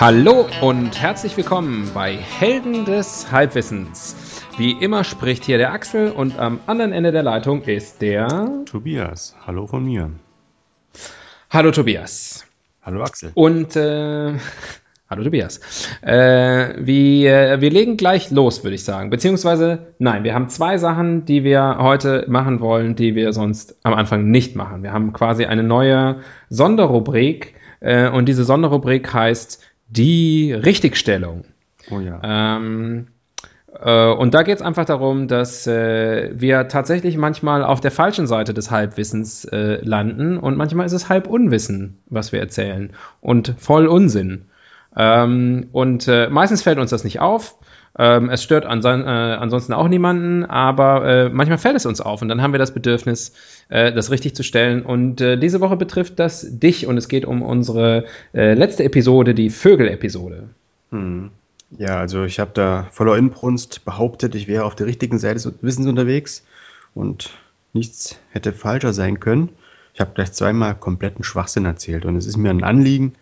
Hallo und herzlich willkommen bei Helden des Halbwissens. Wie immer spricht hier der Axel und am anderen Ende der Leitung ist der Tobias. Hallo von mir. Hallo Tobias. Hallo Axel. Und äh, hallo Tobias. Äh, wir, wir legen gleich los, würde ich sagen. Beziehungsweise, nein, wir haben zwei Sachen, die wir heute machen wollen, die wir sonst am Anfang nicht machen. Wir haben quasi eine neue Sonderrubrik äh, und diese Sonderrubrik heißt die Richtigstellung. Oh ja. Ähm, äh, und da geht es einfach darum, dass äh, wir tatsächlich manchmal auf der falschen Seite des Halbwissens äh, landen und manchmal ist es Halbunwissen, was wir erzählen und voll Unsinn. Ähm, und äh, meistens fällt uns das nicht auf. Ähm, es stört anson äh, ansonsten auch niemanden, aber äh, manchmal fällt es uns auf und dann haben wir das Bedürfnis, äh, das richtig zu stellen. Und äh, diese Woche betrifft das dich und es geht um unsere äh, letzte Episode, die Vögel-Episode. Hm. Ja, also ich habe da voller Inbrunst behauptet, ich wäre auf der richtigen Seite des Wissens unterwegs und nichts hätte falscher sein können. Ich habe gleich zweimal kompletten Schwachsinn erzählt und es ist mir ein Anliegen,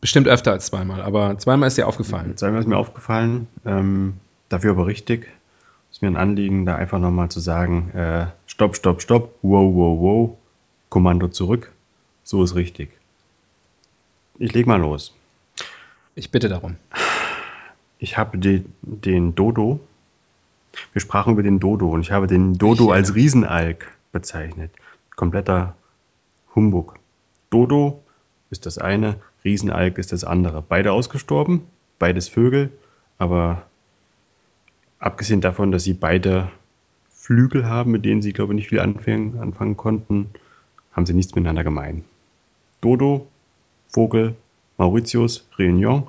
Bestimmt öfter als zweimal, aber zweimal ist dir aufgefallen. Zweimal ist mir aufgefallen, ähm, dafür aber richtig. Ist mir ein Anliegen, da einfach nochmal zu sagen, äh, stopp, stopp, stopp, wow, wow, wow, Kommando zurück, so ist richtig. Ich leg mal los. Ich bitte darum. Ich habe den, den Dodo, wir sprachen über den Dodo und ich habe den Dodo als Riesenalk bezeichnet. Kompletter Humbug. Dodo ist das eine, Riesenalk ist das andere. Beide ausgestorben, beides Vögel, aber abgesehen davon, dass sie beide Flügel haben, mit denen sie, glaube ich, nicht viel anfangen, anfangen konnten, haben sie nichts miteinander gemein. Dodo, Vogel, Mauritius, Réunion,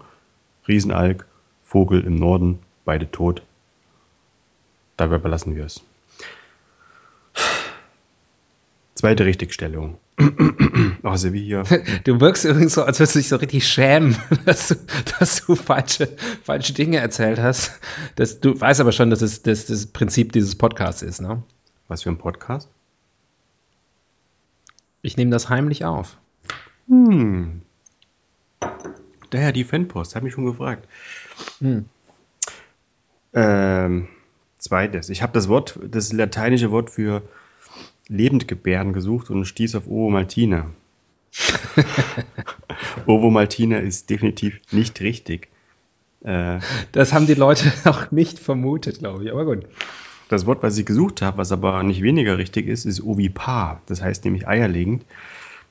Riesenalk, Vogel im Norden, beide tot. Dabei belassen wir es. Zweite Richtigstellung. Also wie hier. Du wirkst übrigens so, als würdest du dich so richtig schämen, dass du, dass du falsche, falsche Dinge erzählt hast. Das, du weißt aber schon, dass es das, das Prinzip dieses Podcasts ist, ne? Was für ein Podcast? Ich nehme das heimlich auf. Hm. Daher die Fanpost, hat mich schon gefragt. Hm. Ähm, zweites. Ich habe das Wort, das lateinische Wort für Lebendgebären gesucht und stieß auf Ovo Maltine. Ovo Maltine ist definitiv nicht richtig. Äh, Das haben die Leute auch nicht vermutet, glaube ich, aber gut. das Wort, was ich gesucht habe, was aber nicht weniger richtig ist, ist ovipar. Das heißt nämlich eierlegend.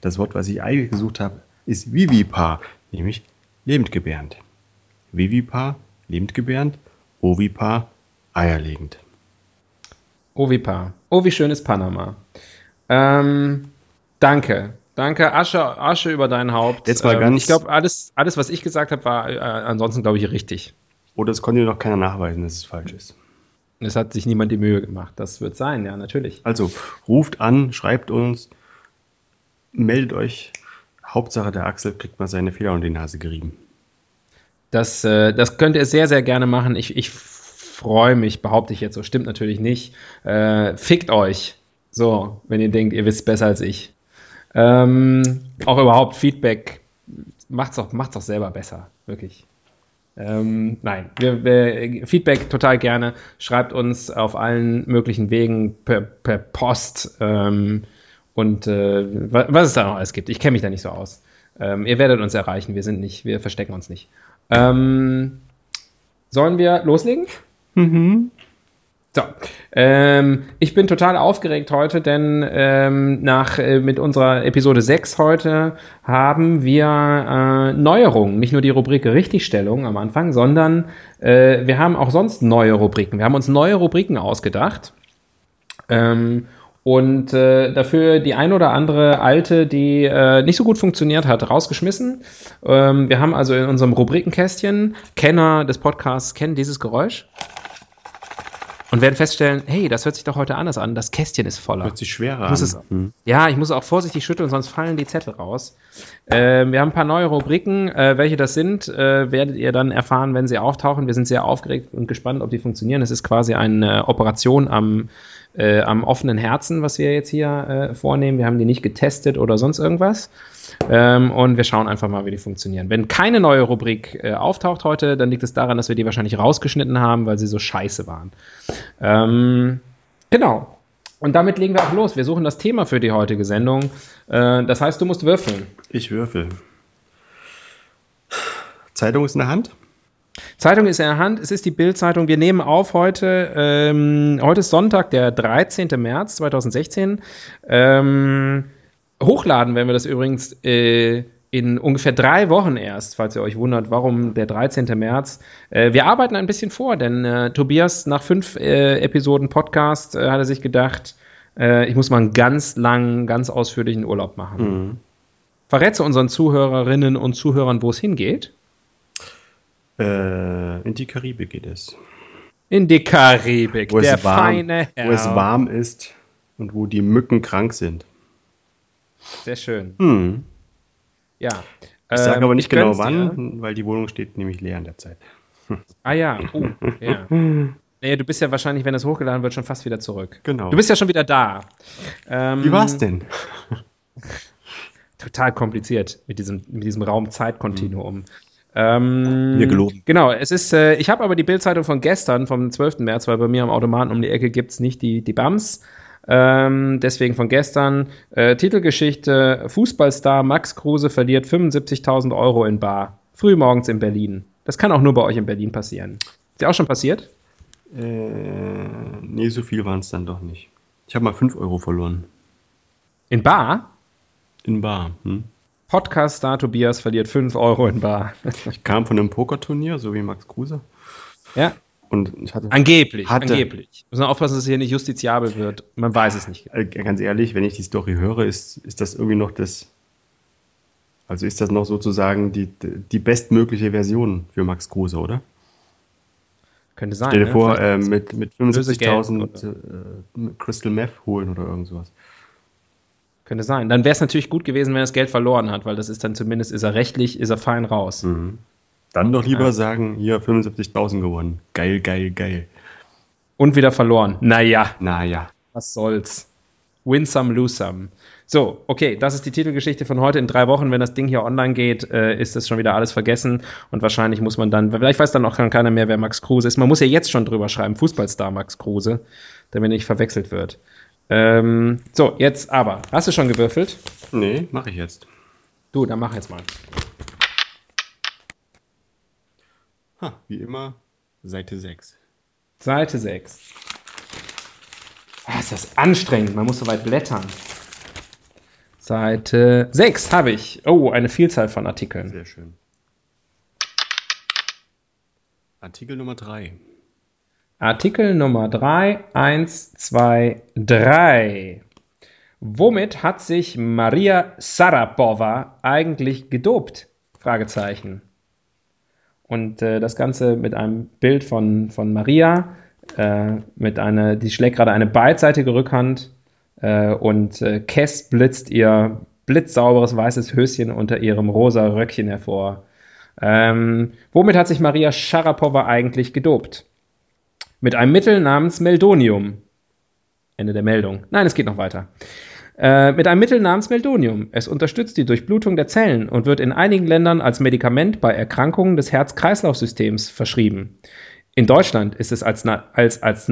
Das Wort, was ich eigentlich gesucht habe, ist vivipar, nämlich lebendgebärend. Vivipar, lebendgebärend, ovipar, eierlegend. Ovipa. Oh, wie schön ist Panama. Ähm, danke. Danke, Asche, Asche über dein Haupt. Jetzt mal ähm, ganz- Ich glaube, alles, alles, was ich gesagt habe, war äh, ansonsten, glaube ich, richtig. Oder es konnte noch keiner nachweisen, dass es falsch ist. Es hat sich niemand die Mühe gemacht. Das wird sein, ja, natürlich. Also ruft an, schreibt uns, meldet euch. Hauptsache der Axel kriegt mal seine Fehler unter die Nase gerieben. Das, äh, das könnt ihr sehr, sehr gerne machen. Ich, ich freue mich, behaupte ich jetzt so. Stimmt natürlich nicht. Äh, fickt euch. So, wenn ihr denkt, ihr wisst besser als ich. Ähm, auch überhaupt Feedback. Macht's doch, macht's doch selber besser. Wirklich. Ähm, nein, wir, wir, Feedback total gerne. Schreibt uns auf allen möglichen Wegen per, per Post ähm, und äh, wa- was es da noch alles gibt. Ich kenne mich da nicht so aus. Ähm, ihr werdet uns erreichen. Wir sind nicht, wir verstecken uns nicht. Ähm, sollen wir loslegen? So, ähm, ich bin total aufgeregt heute, denn ähm, nach, äh, mit unserer Episode 6 heute haben wir äh, Neuerungen. Nicht nur die Rubrik Richtigstellung am Anfang, sondern äh, wir haben auch sonst neue Rubriken. Wir haben uns neue Rubriken ausgedacht. Ähm, und äh, dafür die ein oder andere alte, die äh, nicht so gut funktioniert hat, rausgeschmissen. Ähm, wir haben also in unserem Rubrikenkästchen, Kenner des Podcasts kennen dieses Geräusch und werden feststellen, hey, das hört sich doch heute anders an, das Kästchen ist voller. Hört sich schwerer an. es, Hm. Ja, ich muss auch vorsichtig schütteln, sonst fallen die Zettel raus. Ähm, wir haben ein paar neue Rubriken. Äh, welche das sind, äh, werdet ihr dann erfahren, wenn sie auftauchen. Wir sind sehr aufgeregt und gespannt, ob die funktionieren. Es ist quasi eine Operation am, äh, am offenen Herzen, was wir jetzt hier äh, vornehmen. Wir haben die nicht getestet oder sonst irgendwas. Ähm, und wir schauen einfach mal, wie die funktionieren. Wenn keine neue Rubrik äh, auftaucht heute, dann liegt es daran, dass wir die wahrscheinlich rausgeschnitten haben, weil sie so scheiße waren. Ähm, genau. Und damit legen wir auch los. Wir suchen das Thema für die heutige Sendung. Äh, das heißt, du musst würfeln. Ich würfel. Zeitung ist in der Hand? Zeitung ist in der Hand. Es ist die Bild-Zeitung. Wir nehmen auf heute. Ähm, heute ist Sonntag, der 13. März 2016. Ähm, hochladen werden wir das übrigens äh, in ungefähr drei Wochen erst, falls ihr euch wundert, warum der 13. März. Äh, wir arbeiten ein bisschen vor, denn äh, Tobias nach fünf äh, Episoden Podcast äh, hat er sich gedacht, äh, ich muss mal einen ganz langen, ganz ausführlichen Urlaub machen. Mhm. Verrätst du unseren Zuhörerinnen und Zuhörern, wo es hingeht? Äh, in die Karibik geht es. In die Karibik, Wo der es, warm, feine Herr. wo es warm ist und wo die Mücken krank sind. Sehr schön. Hm. Ja. Ich sage Ähm, aber nicht genau wann, weil die Wohnung steht nämlich leer in der Zeit. Ah ja, oh, ja. Nee, du bist ja wahrscheinlich, wenn es hochgeladen wird, schon fast wieder zurück. Genau. Du bist ja schon wieder da. Ähm, Wie war's denn? Total kompliziert mit diesem, mit diesem Raum-Zeit-Kontinuum. Ähm, Mir gelogen. Genau, es ist, äh, ich habe aber die Bildzeitung von gestern, vom 12. März, weil bei mir am Automaten um die Ecke gibt es nicht die, die BAMS. Ähm, deswegen von gestern. Äh, Titelgeschichte: Fußballstar Max Kruse verliert 75.000 Euro in Bar. Frühmorgens in Berlin. Das kann auch nur bei euch in Berlin passieren. Ist dir auch schon passiert? Äh, nee, so viel waren es dann doch nicht. Ich habe mal 5 Euro verloren. In Bar? In Bar. Hm? Podcast-Star Tobias verliert 5 Euro in Bar. Ich kam von einem Pokerturnier, so wie Max Kruse. ja, Und ich hatte, angeblich. Hatte. Angeblich. Müssen wir aufpassen, dass es hier nicht justiziabel wird. Man weiß es nicht. äh, ganz ehrlich, wenn ich die Story höre, ist, ist das irgendwie noch das. Also ist das noch sozusagen die, die bestmögliche Version für Max Kruse, oder? Könnte sein. Stell dir ne? vor, äh, mit, mit Böse Geld 75.000 äh, Crystal Meth holen oder irgend sowas. Könnte sein. Dann wäre es natürlich gut gewesen, wenn er das Geld verloren hat, weil das ist dann zumindest, ist er rechtlich, ist er fein raus. Mhm. Dann doch lieber Ja. sagen, hier 75.000 gewonnen. Geil, geil, geil. Und wieder verloren. Naja, Naja. was soll's. Win some, lose some. So, okay, das ist die Titelgeschichte von heute. In drei Wochen, wenn das Ding hier online geht, äh, ist das schon wieder alles vergessen. Und wahrscheinlich muss man dann, vielleicht weiß dann auch keiner mehr, wer Max Kruse ist. Man muss ja jetzt schon drüber schreiben, Fußballstar Max Kruse, damit nicht verwechselt wird. Ähm, so, jetzt aber. Hast du schon gewürfelt? Nee, mache ich jetzt. Du, dann mach jetzt mal. Ha, wie immer, Seite 6. Seite 6. Ah, ist das anstrengend. Man muss so weit blättern. Seite 6 habe ich. Oh, eine Vielzahl von Artikeln. Sehr schön. Artikel Nummer 3. Artikel Nummer 3, 1, 2, 3. Womit hat sich Maria Sarapova eigentlich gedopt? Fragezeichen. Und äh, das Ganze mit einem Bild von, von Maria, äh, mit einer, die schlägt gerade eine beidseitige Rückhand äh, und äh, Kess blitzt ihr blitzsauberes weißes Höschen unter ihrem rosa Röckchen hervor. Ähm, womit hat sich Maria Sharapova eigentlich gedopt? Mit einem Mittel namens Meldonium. Ende der Meldung. Nein, es geht noch weiter. Äh, mit einem Mittel namens Meldonium. Es unterstützt die Durchblutung der Zellen und wird in einigen Ländern als Medikament bei Erkrankungen des Herz-Kreislauf-Systems verschrieben. In Deutschland ist es als, als, als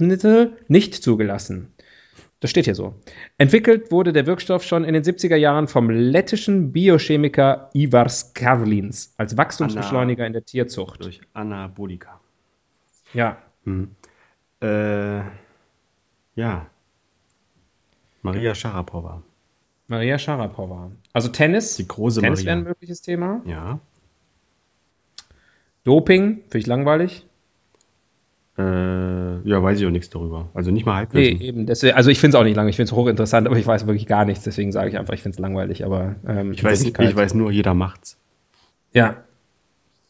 Mittel nicht zugelassen. Das steht hier so. Entwickelt wurde der Wirkstoff schon in den 70er Jahren vom lettischen Biochemiker Ivar Skavlins als Wachstumsbeschleuniger in der Tierzucht. Durch Anabolika. Ja, Hm. Äh, ja. Maria Sharapova. Maria Sharapova. Also Tennis. Die große Tennis wäre ein mögliches Thema. Ja. Doping, finde ich langweilig. Äh, ja, weiß ich auch nichts darüber. Also nicht mal Nee, Halbwissen. eben. Deswegen, also ich finde es auch nicht lang. Ich finde es hochinteressant, aber ich weiß wirklich gar nichts. Deswegen sage ich einfach, ich finde es langweilig. Aber ähm, ich, weiß, ich weiß nur, jeder macht's. Ja.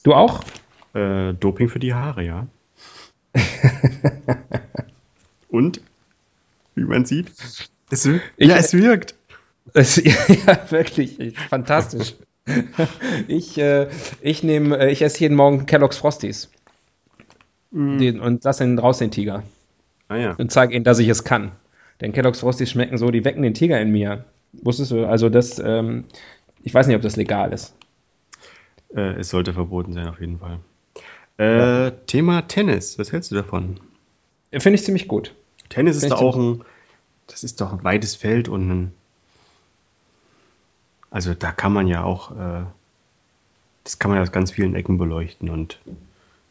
Du auch? Äh, Doping für die Haare, ja. Und? Wie man sieht. Es, wirkt. Ich- ja, es wirkt. Es, ja, wirklich. Ich- Fantastisch. Ich, äh, ich nehme, äh, ich esse jeden Morgen Kellogg's Frosties. Den, und lasse ihn raus, den Tiger. Ah ja. Und zeige ihnen, dass ich es kann. Denn Kellogg's Frosties schmecken so, die wecken den Tiger in mir. Wusstest du? Also das, ähm, ich weiß nicht, ob das legal ist. Äh, es sollte verboten sein, auf jeden Fall. Äh, Thema Tennis. Was hältst du davon? Finde ich ziemlich gut. Tennis ist Find da ich auch ein, das ist doch ein weites Feld und ein, also da kann man ja auch, äh, das kann man ja aus ganz vielen Ecken beleuchten und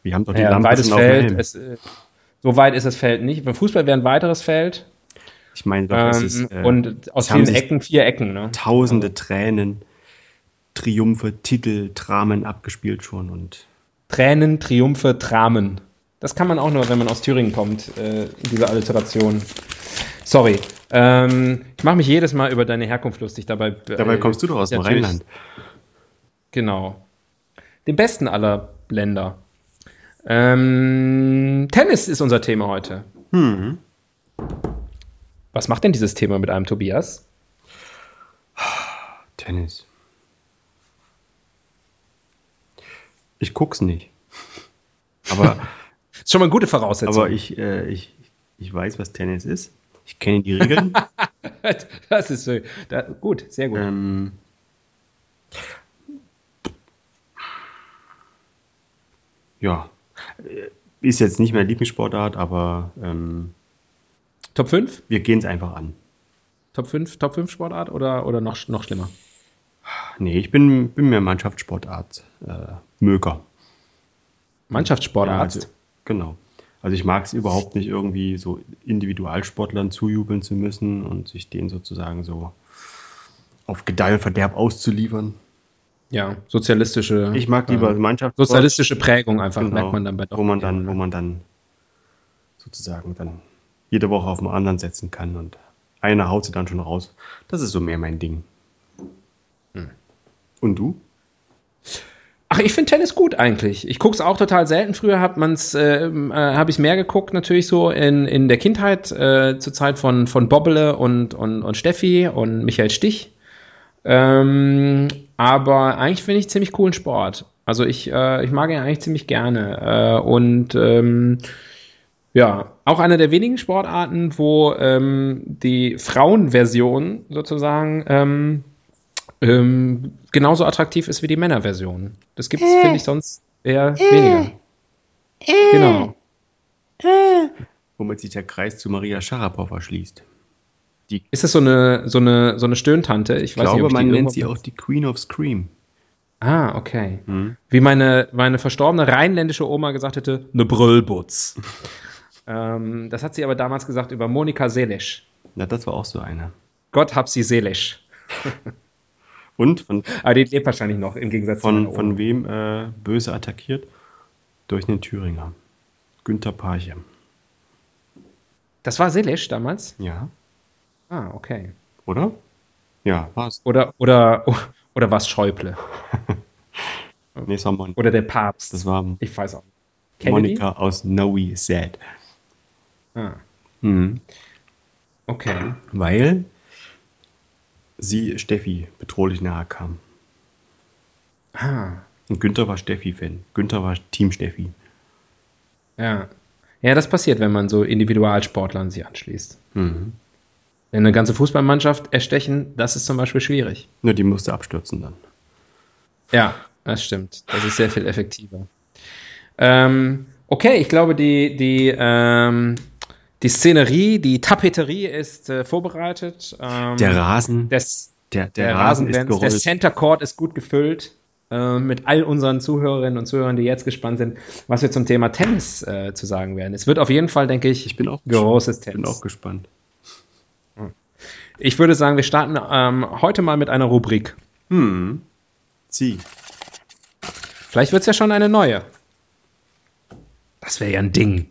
wir haben doch die Ja, Lampe weites schon Feld. Es, äh, so weit ist das Feld nicht. Beim Fußball wäre ein weiteres Feld. Ich meine doch, es Ähm, ist, äh, und aus es vielen Ecken vier Ecken. Ne? tausende Tränen, Triumphe, Titel, Dramen abgespielt schon und Tränen, Triumphe, Dramen. Das kann man auch nur, wenn man aus Thüringen kommt, äh, diese Alliteration. Sorry. Ähm, ich mache mich jedes Mal über deine Herkunft lustig. Dabei, dabei äh, kommst du doch aus dem Rheinland. Genau. Den besten aller Länder. Ähm, Tennis ist unser Thema heute. Hm. Was macht denn dieses Thema mit einem Tobias? Tennis. Ich guck's nicht. Aber Ist schon mal eine gute Voraussetzung. Aber ich, äh, ich, ich weiß, was Tennis ist. Ich kenne die Regeln. das ist so. Da, gut, sehr gut. ähm, ja, Äh, ist jetzt nicht mehr Lieblingssportart, aber ähm, Top 5? wir gehen es einfach an. Top 5, Top 5 Sportart oder, oder noch, noch schlimmer? Nee, ich bin, bin mehr Mannschaftssportart. Äh, Möker. Mannschaftssportarzt. Ja, also, genau. Also ich mag es überhaupt nicht irgendwie so Individualsportlern zujubeln zu müssen und sich denen sozusagen so auf Gedeih und Verderb auszuliefern. Ja, sozialistische. Ich mag lieber äh, Mannschaftssport. sozialistische Prägung einfach, Genau, merkt man dann bei wo man dann, wo man dann sozusagen dann jede Woche auf den anderen setzen kann und einer haut sie dann schon raus. Das ist so mehr mein Ding. Und du? Ach, ich finde Tennis gut eigentlich. Ich gucke es auch total selten. Früher hat man's, äh, äh, habe ich mehr geguckt, natürlich so in, in der Kindheit, äh, zur Zeit von, von Bobbele und, und, und Steffi und Michael Stich. Ähm, aber eigentlich finde ich ziemlich coolen Sport. Also ich, äh, ich mag ihn eigentlich ziemlich gerne. Äh, und ähm, ja, auch einer der wenigen Sportarten, wo ähm, die Frauenversion sozusagen ähm, ähm, genauso attraktiv ist wie die Männerversion. Das gibt es, finde ich, sonst eher weniger. Genau. Womit sich der Kreis zu Maria Sharapova schließt. Ist das so eine, so eine, so eine Stöhntante? Ich Ich weiß glaube, nicht, ob ich man die nennt sie auch die Queen of Scream. Ah, okay. Hm? Wie meine, meine verstorbene rheinländische Oma gesagt hätte, ne Brüllbutz. ähm, das hat sie aber damals gesagt über Monika Seelisch. Na, das war auch so eine. Gott hab sie seelisch. Und von, Aber die lebt wahrscheinlich noch, im Gegensatz zu von, von wem äh, böse attackiert? Durch einen Thüringer. Günther Parche. Das war Seelisch damals? Ja, Ah, okay. oder? Ja, war's. Oder, oder, oder was Schäuble? Nee, es war Mon Oder der Papst? das war Ich weiß auch. nicht. Kennedy? Monika aus Noe Sad. Ah, Mhm. okay. Weil sie Steffi bedrohlich nahe kam. Ah, Und Günther war Steffi-Fan. Günther war Team Steffi. ja. Ja, das passiert, wenn man so Individualsportlern sich anschließt. Mhm. Wenn eine ganze Fußballmannschaft erstechen, das ist zum Beispiel schwierig. Nur die musste abstürzen dann. Ja, das stimmt. Das ist sehr viel effektiver. Ähm, okay, ich glaube, die, die, ähm, die Szenerie, die Tapeterie ist äh, vorbereitet. Ähm, Der Rasen, des, der, der, der Rasen ist Rasenbench, der. Center Court ist gut gefüllt. äh, Mit all unseren Zuhörerinnen und Zuhörern, die jetzt gespannt sind, was wir zum Thema Tennis äh, zu sagen werden. Es wird auf jeden Fall, denke ich, Ich bin auch, großes ich bin Tennis. auch gespannt. Ich würde sagen, wir starten ähm, heute mal mit einer Rubrik. Hm. Sie. Vielleicht wird es ja schon eine neue. Das wäre ja ein Ding.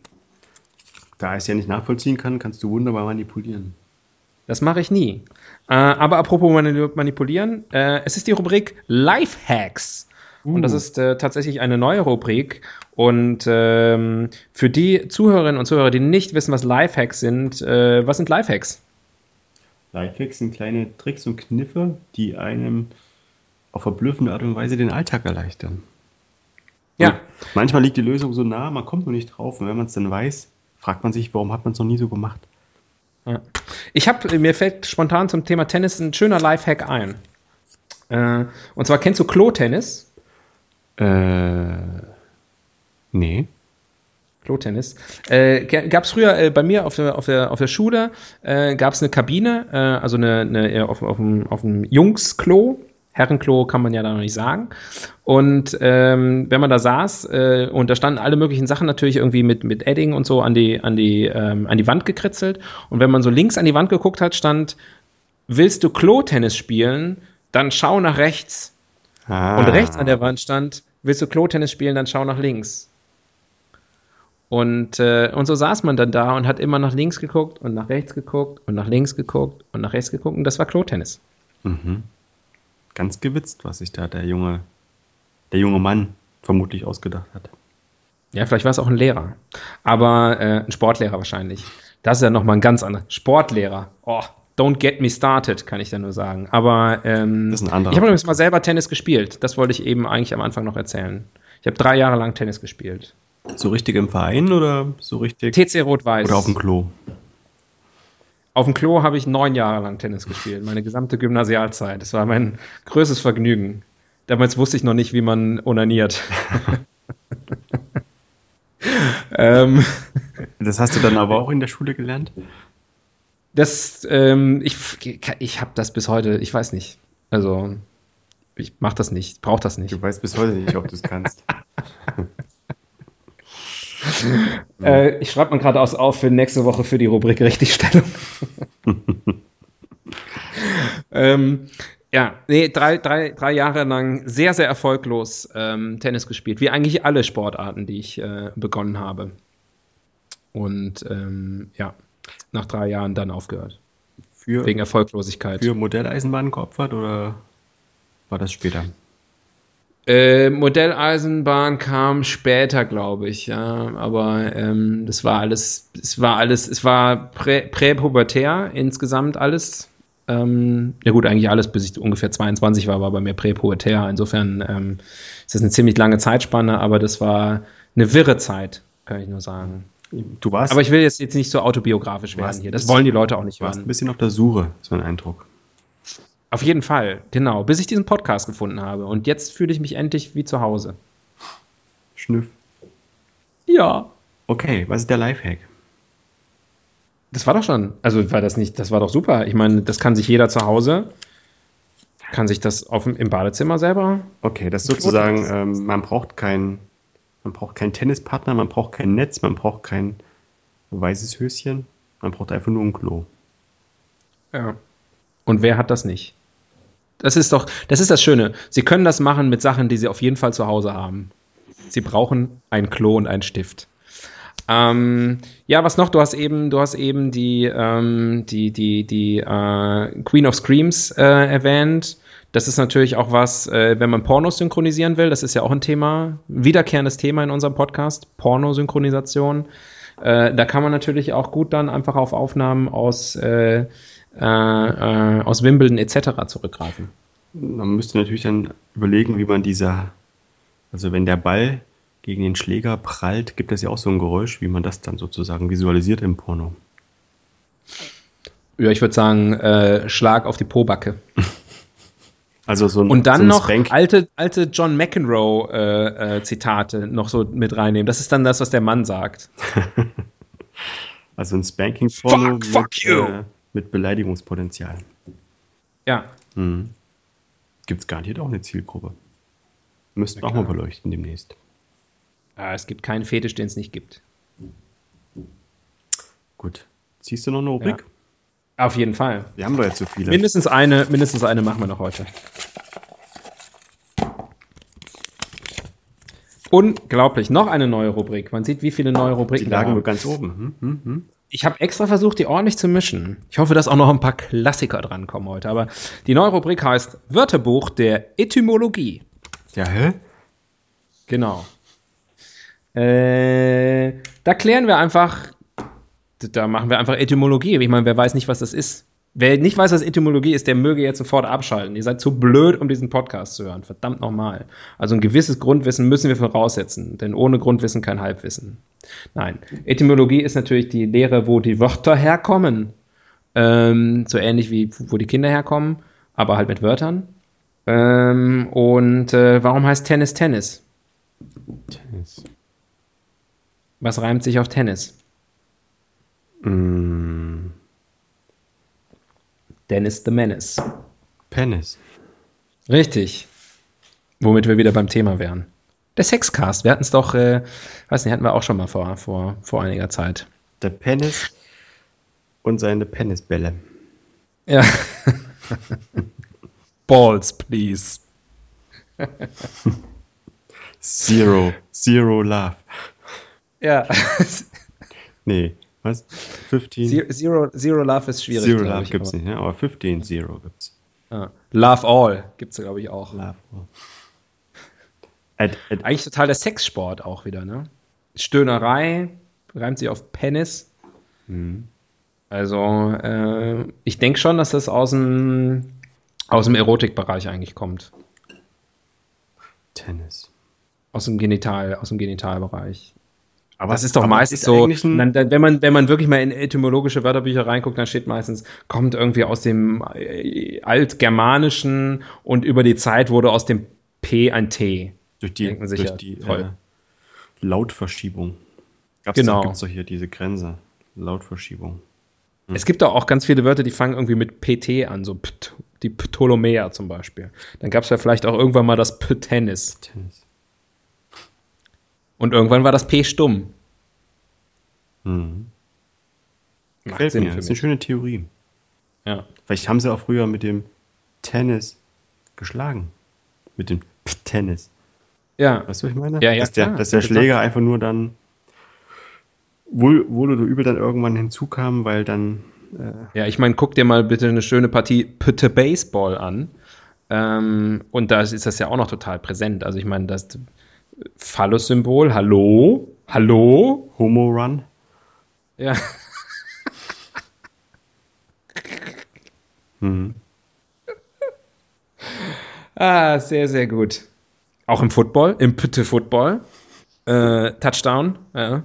Da ich es ja nicht nachvollziehen kann, kannst du wunderbar manipulieren. Das mache ich nie. Äh, aber apropos manipulieren, äh, es ist die Rubrik Lifehacks. Uh. Und das ist äh, tatsächlich eine neue Rubrik. Und ähm, für die Zuhörerinnen und Zuhörer, die nicht wissen, was Lifehacks sind, äh, was sind Lifehacks? Lifehacks sind kleine Tricks und Kniffe, die einem auf verblüffende Art und Weise den Alltag erleichtern. Ja. Und manchmal liegt die Lösung so nah, man kommt nur nicht drauf. Und wenn man es dann weiß, fragt man sich, warum hat man es noch nie so gemacht? Ja. Ich habe, mir fällt spontan zum Thema Tennis ein schöner Lifehack ein. Äh, und zwar kennst du Klo-Tennis? Äh, nee. Klo-Tennis. Äh, gab es früher äh, bei mir auf der, auf der, auf der Schule, äh, gab es eine Kabine, äh, also eine, eine auf, auf, dem, auf dem Jungs-Klo, Herrenklo kann man ja da noch nicht sagen. Und ähm, wenn man da saß äh, und da standen alle möglichen Sachen natürlich irgendwie mit, mit Edding und so an die, an, die, ähm, an die Wand gekritzelt. Und wenn man so links an die Wand geguckt hat, stand, willst du Klo-Tennis spielen, dann schau nach rechts. Ah. Und rechts an der Wand stand, willst du Klo-Tennis spielen, dann schau nach links. Und, äh, und so saß man dann da und hat immer nach links geguckt und nach rechts geguckt und nach links geguckt und nach rechts geguckt und das war Klo-Tennis. Mhm ganz gewitzt, was sich da der junge, der junge Mann vermutlich ausgedacht hat. Ja, vielleicht war es auch ein Lehrer. Aber äh, ein Sportlehrer wahrscheinlich. Das ist ja nochmal ein ganz anderer. Sportlehrer. Oh, don't get me started, kann ich da nur sagen. Aber ähm, das ist ein anderer. ich habe übrigens mal selber Tennis gespielt. Das wollte ich eben eigentlich am Anfang noch erzählen. Ich habe drei Jahre lang Tennis gespielt. So richtig im Verein oder so richtig? TC Rot-Weiß. Oder auf dem Klo? Auf dem Klo habe ich neun Jahre lang Tennis gespielt, meine gesamte Gymnasialzeit. Das war mein größtes Vergnügen. Damals wusste ich noch nicht, wie man onaniert. ähm, das hast du dann aber auch in der Schule gelernt? Das, ähm, ich, ich habe das bis heute, ich weiß nicht. Also, ich mache das nicht, brauche das nicht. Du weißt bis heute nicht, ob du es kannst. äh, ich schreibe mal gerade aus auf für nächste Woche für die Rubrik Richtigstellung. ähm, ja, nee, drei, drei, drei Jahre lang sehr, sehr erfolglos ähm, Tennis gespielt, wie eigentlich alle Sportarten, die ich äh, begonnen habe. Und ähm, ja, nach drei Jahren dann aufgehört. Für, Wegen Erfolglosigkeit. Für Modelleisenbahn geopfert oder war das später? Äh, Modelleisenbahn kam später, glaube ich, ja, aber ähm, das war alles, es war alles, es war prä, präpubertär insgesamt alles. Ähm, ja gut, eigentlich alles, bis ich ungefähr 22 war, war bei mir präpubertär. Insofern ähm, ist das eine ziemlich lange Zeitspanne, aber das war eine wirre Zeit, kann ich nur sagen. Du warst. Aber ich will jetzt, jetzt nicht so autobiografisch werden hier. Das wollen die Leute auch nicht hören. Du warst ein bisschen auf der Suche, ist mein Eindruck. Auf jeden Fall, genau. Bis ich diesen Podcast gefunden habe. Und jetzt fühle ich mich endlich wie zu Hause. Schnüff. Ja. Okay, was ist der Lifehack? Das war doch schon. Also war das nicht, das war doch super. Ich meine, das kann sich jeder zu Hause, kann sich das auf, im Badezimmer selber. Okay, das ist sozusagen, ähm, man braucht kein, man braucht keinen Tennispartner, man braucht kein Netz, man braucht kein weißes Höschen, man braucht einfach nur ein Klo. Ja. Und wer hat das nicht? Das ist doch, das ist das Schöne. Sie können das machen mit Sachen, die Sie auf jeden Fall zu Hause haben. Sie brauchen ein Klo und einen Stift. Ähm, ja, was noch? Du hast eben, du hast eben die, ähm, die, die, die äh, Queen of Screams äh, erwähnt. Das ist natürlich auch was, äh, wenn man Pornos synchronisieren will. Das ist ja auch ein Thema, wiederkehrendes Thema in unserem Podcast, Pornosynchronisation. Äh, da kann man natürlich auch gut dann einfach auf Aufnahmen aus äh, äh, äh, aus Wimbledon etc. zurückgreifen. Man müsste natürlich dann überlegen, wie man dieser, also wenn der Ball gegen den Schläger prallt, gibt es ja auch so ein Geräusch, wie man das dann sozusagen visualisiert im Porno. Ja, ich würde sagen, äh, Schlag auf die Pobacke. Also so ein, Und dann so noch Spank alte, alte John McEnroe-Zitate äh, äh, noch so mit reinnehmen. Das ist dann das, was der Mann sagt. also ein Spanking-Porno. Fuck, fuck you! Mit Beleidigungspotenzial. Ja. Mhm. Gibt es garantiert auch eine Zielgruppe. Müssten auch mal beleuchten demnächst. Ja, es gibt keinen Fetisch, den es nicht gibt. Gut. Ziehst du noch eine Rubrik? Ja. Auf jeden Fall. Wir haben doch jetzt so viele. Mindestens eine, mindestens eine machen wir noch heute. Unglaublich. Noch eine neue Rubrik. Man sieht, wie viele neue Die Rubriken lagen wir nur haben. ganz oben. Hm, hm, hm. Ich habe extra versucht, die ordentlich zu mischen. Ich hoffe, dass auch noch ein paar Klassiker drankommen heute. Aber die neue Rubrik heißt Wörterbuch der Etymologie. Ja, hä? Genau. Äh, da klären wir einfach, da machen wir einfach Etymologie. Ich meine, wer weiß nicht, was das ist. Wer nicht weiß, was Etymologie ist, der möge jetzt sofort abschalten. Ihr seid zu blöd, um diesen Podcast zu hören. Verdammt nochmal. Also ein gewisses Grundwissen müssen wir voraussetzen, denn ohne Grundwissen kein Halbwissen. Nein. Etymologie ist natürlich die Lehre, wo die Wörter herkommen. Ähm, so ähnlich wie wo die Kinder herkommen, aber halt mit Wörtern. Ähm, und äh, warum heißt Tennis Tennis? Tennis. Was reimt sich auf Tennis? Mm, Dennis the Menace. Penis. Richtig. Womit wir wieder beim Thema wären. Der Sexcast. Wir hatten es doch, äh, weiß nicht, hatten wir auch schon mal vor, vor, vor einiger Zeit. Der Penis und seine Penisbälle. Ja. Balls, please. Zero. Zero Love. Ja. Nee, was? 15? Zero, Zero, Zero Love ist schwierig. Zero Love ich, gibt's aber- nicht, ne? aber 15 Zero gibt's. Ja. Love All gibt's glaube ich, auch. Love. oh. Ad, ad, Eigentlich total der Sexsport auch wieder, ne? Stöhnerei, reimt sich auf Penis. hm. Also, äh, ich denke schon, dass das aus dem, aus dem Erotikbereich eigentlich kommt. Tennis. Aus dem Genital, aus dem Genitalbereich. Aber das ist doch meistens ist so, dann, wenn, man, wenn man wirklich mal in etymologische Wörterbücher reinguckt, dann steht meistens, kommt irgendwie aus dem äh, Altgermanischen und über die Zeit wurde aus dem P ein T. durch die, denken sich durch ja, die äh, Lautverschiebung. Gab's Genau. Doch, gibt's doch hier diese Grenze. Lautverschiebung. Es gibt auch ganz viele Wörter, die fangen irgendwie mit PT an, so Pt, die Ptolemäer zum Beispiel. Dann gab es ja vielleicht auch irgendwann mal das P-Tennis. Tennis. Und irgendwann war das P stumm. Mhm. Macht Gefällt Sinn mir. für Das ist eine schöne Theorie. Ja. Vielleicht haben sie auch früher mit dem Tennis geschlagen. Mit dem Tennis. ja. Weißt du, was ich meine? Ja, ja, dass der, klar. dass der Schläger einfach nur dann wohl, wohl oder übel dann irgendwann hinzukam, weil dann äh, Ja, ich meine, guck dir mal bitte eine schöne Partie Pütte Baseball an. Ähm, und da ist das ja auch noch total präsent. Also ich meine, das Phallus-Symbol, hallo? Hallo? Homo Run. Ja. Mhm. Ah, sehr, sehr gut. Auch im Football, im Pütte Football. Äh, Touchdown, ja.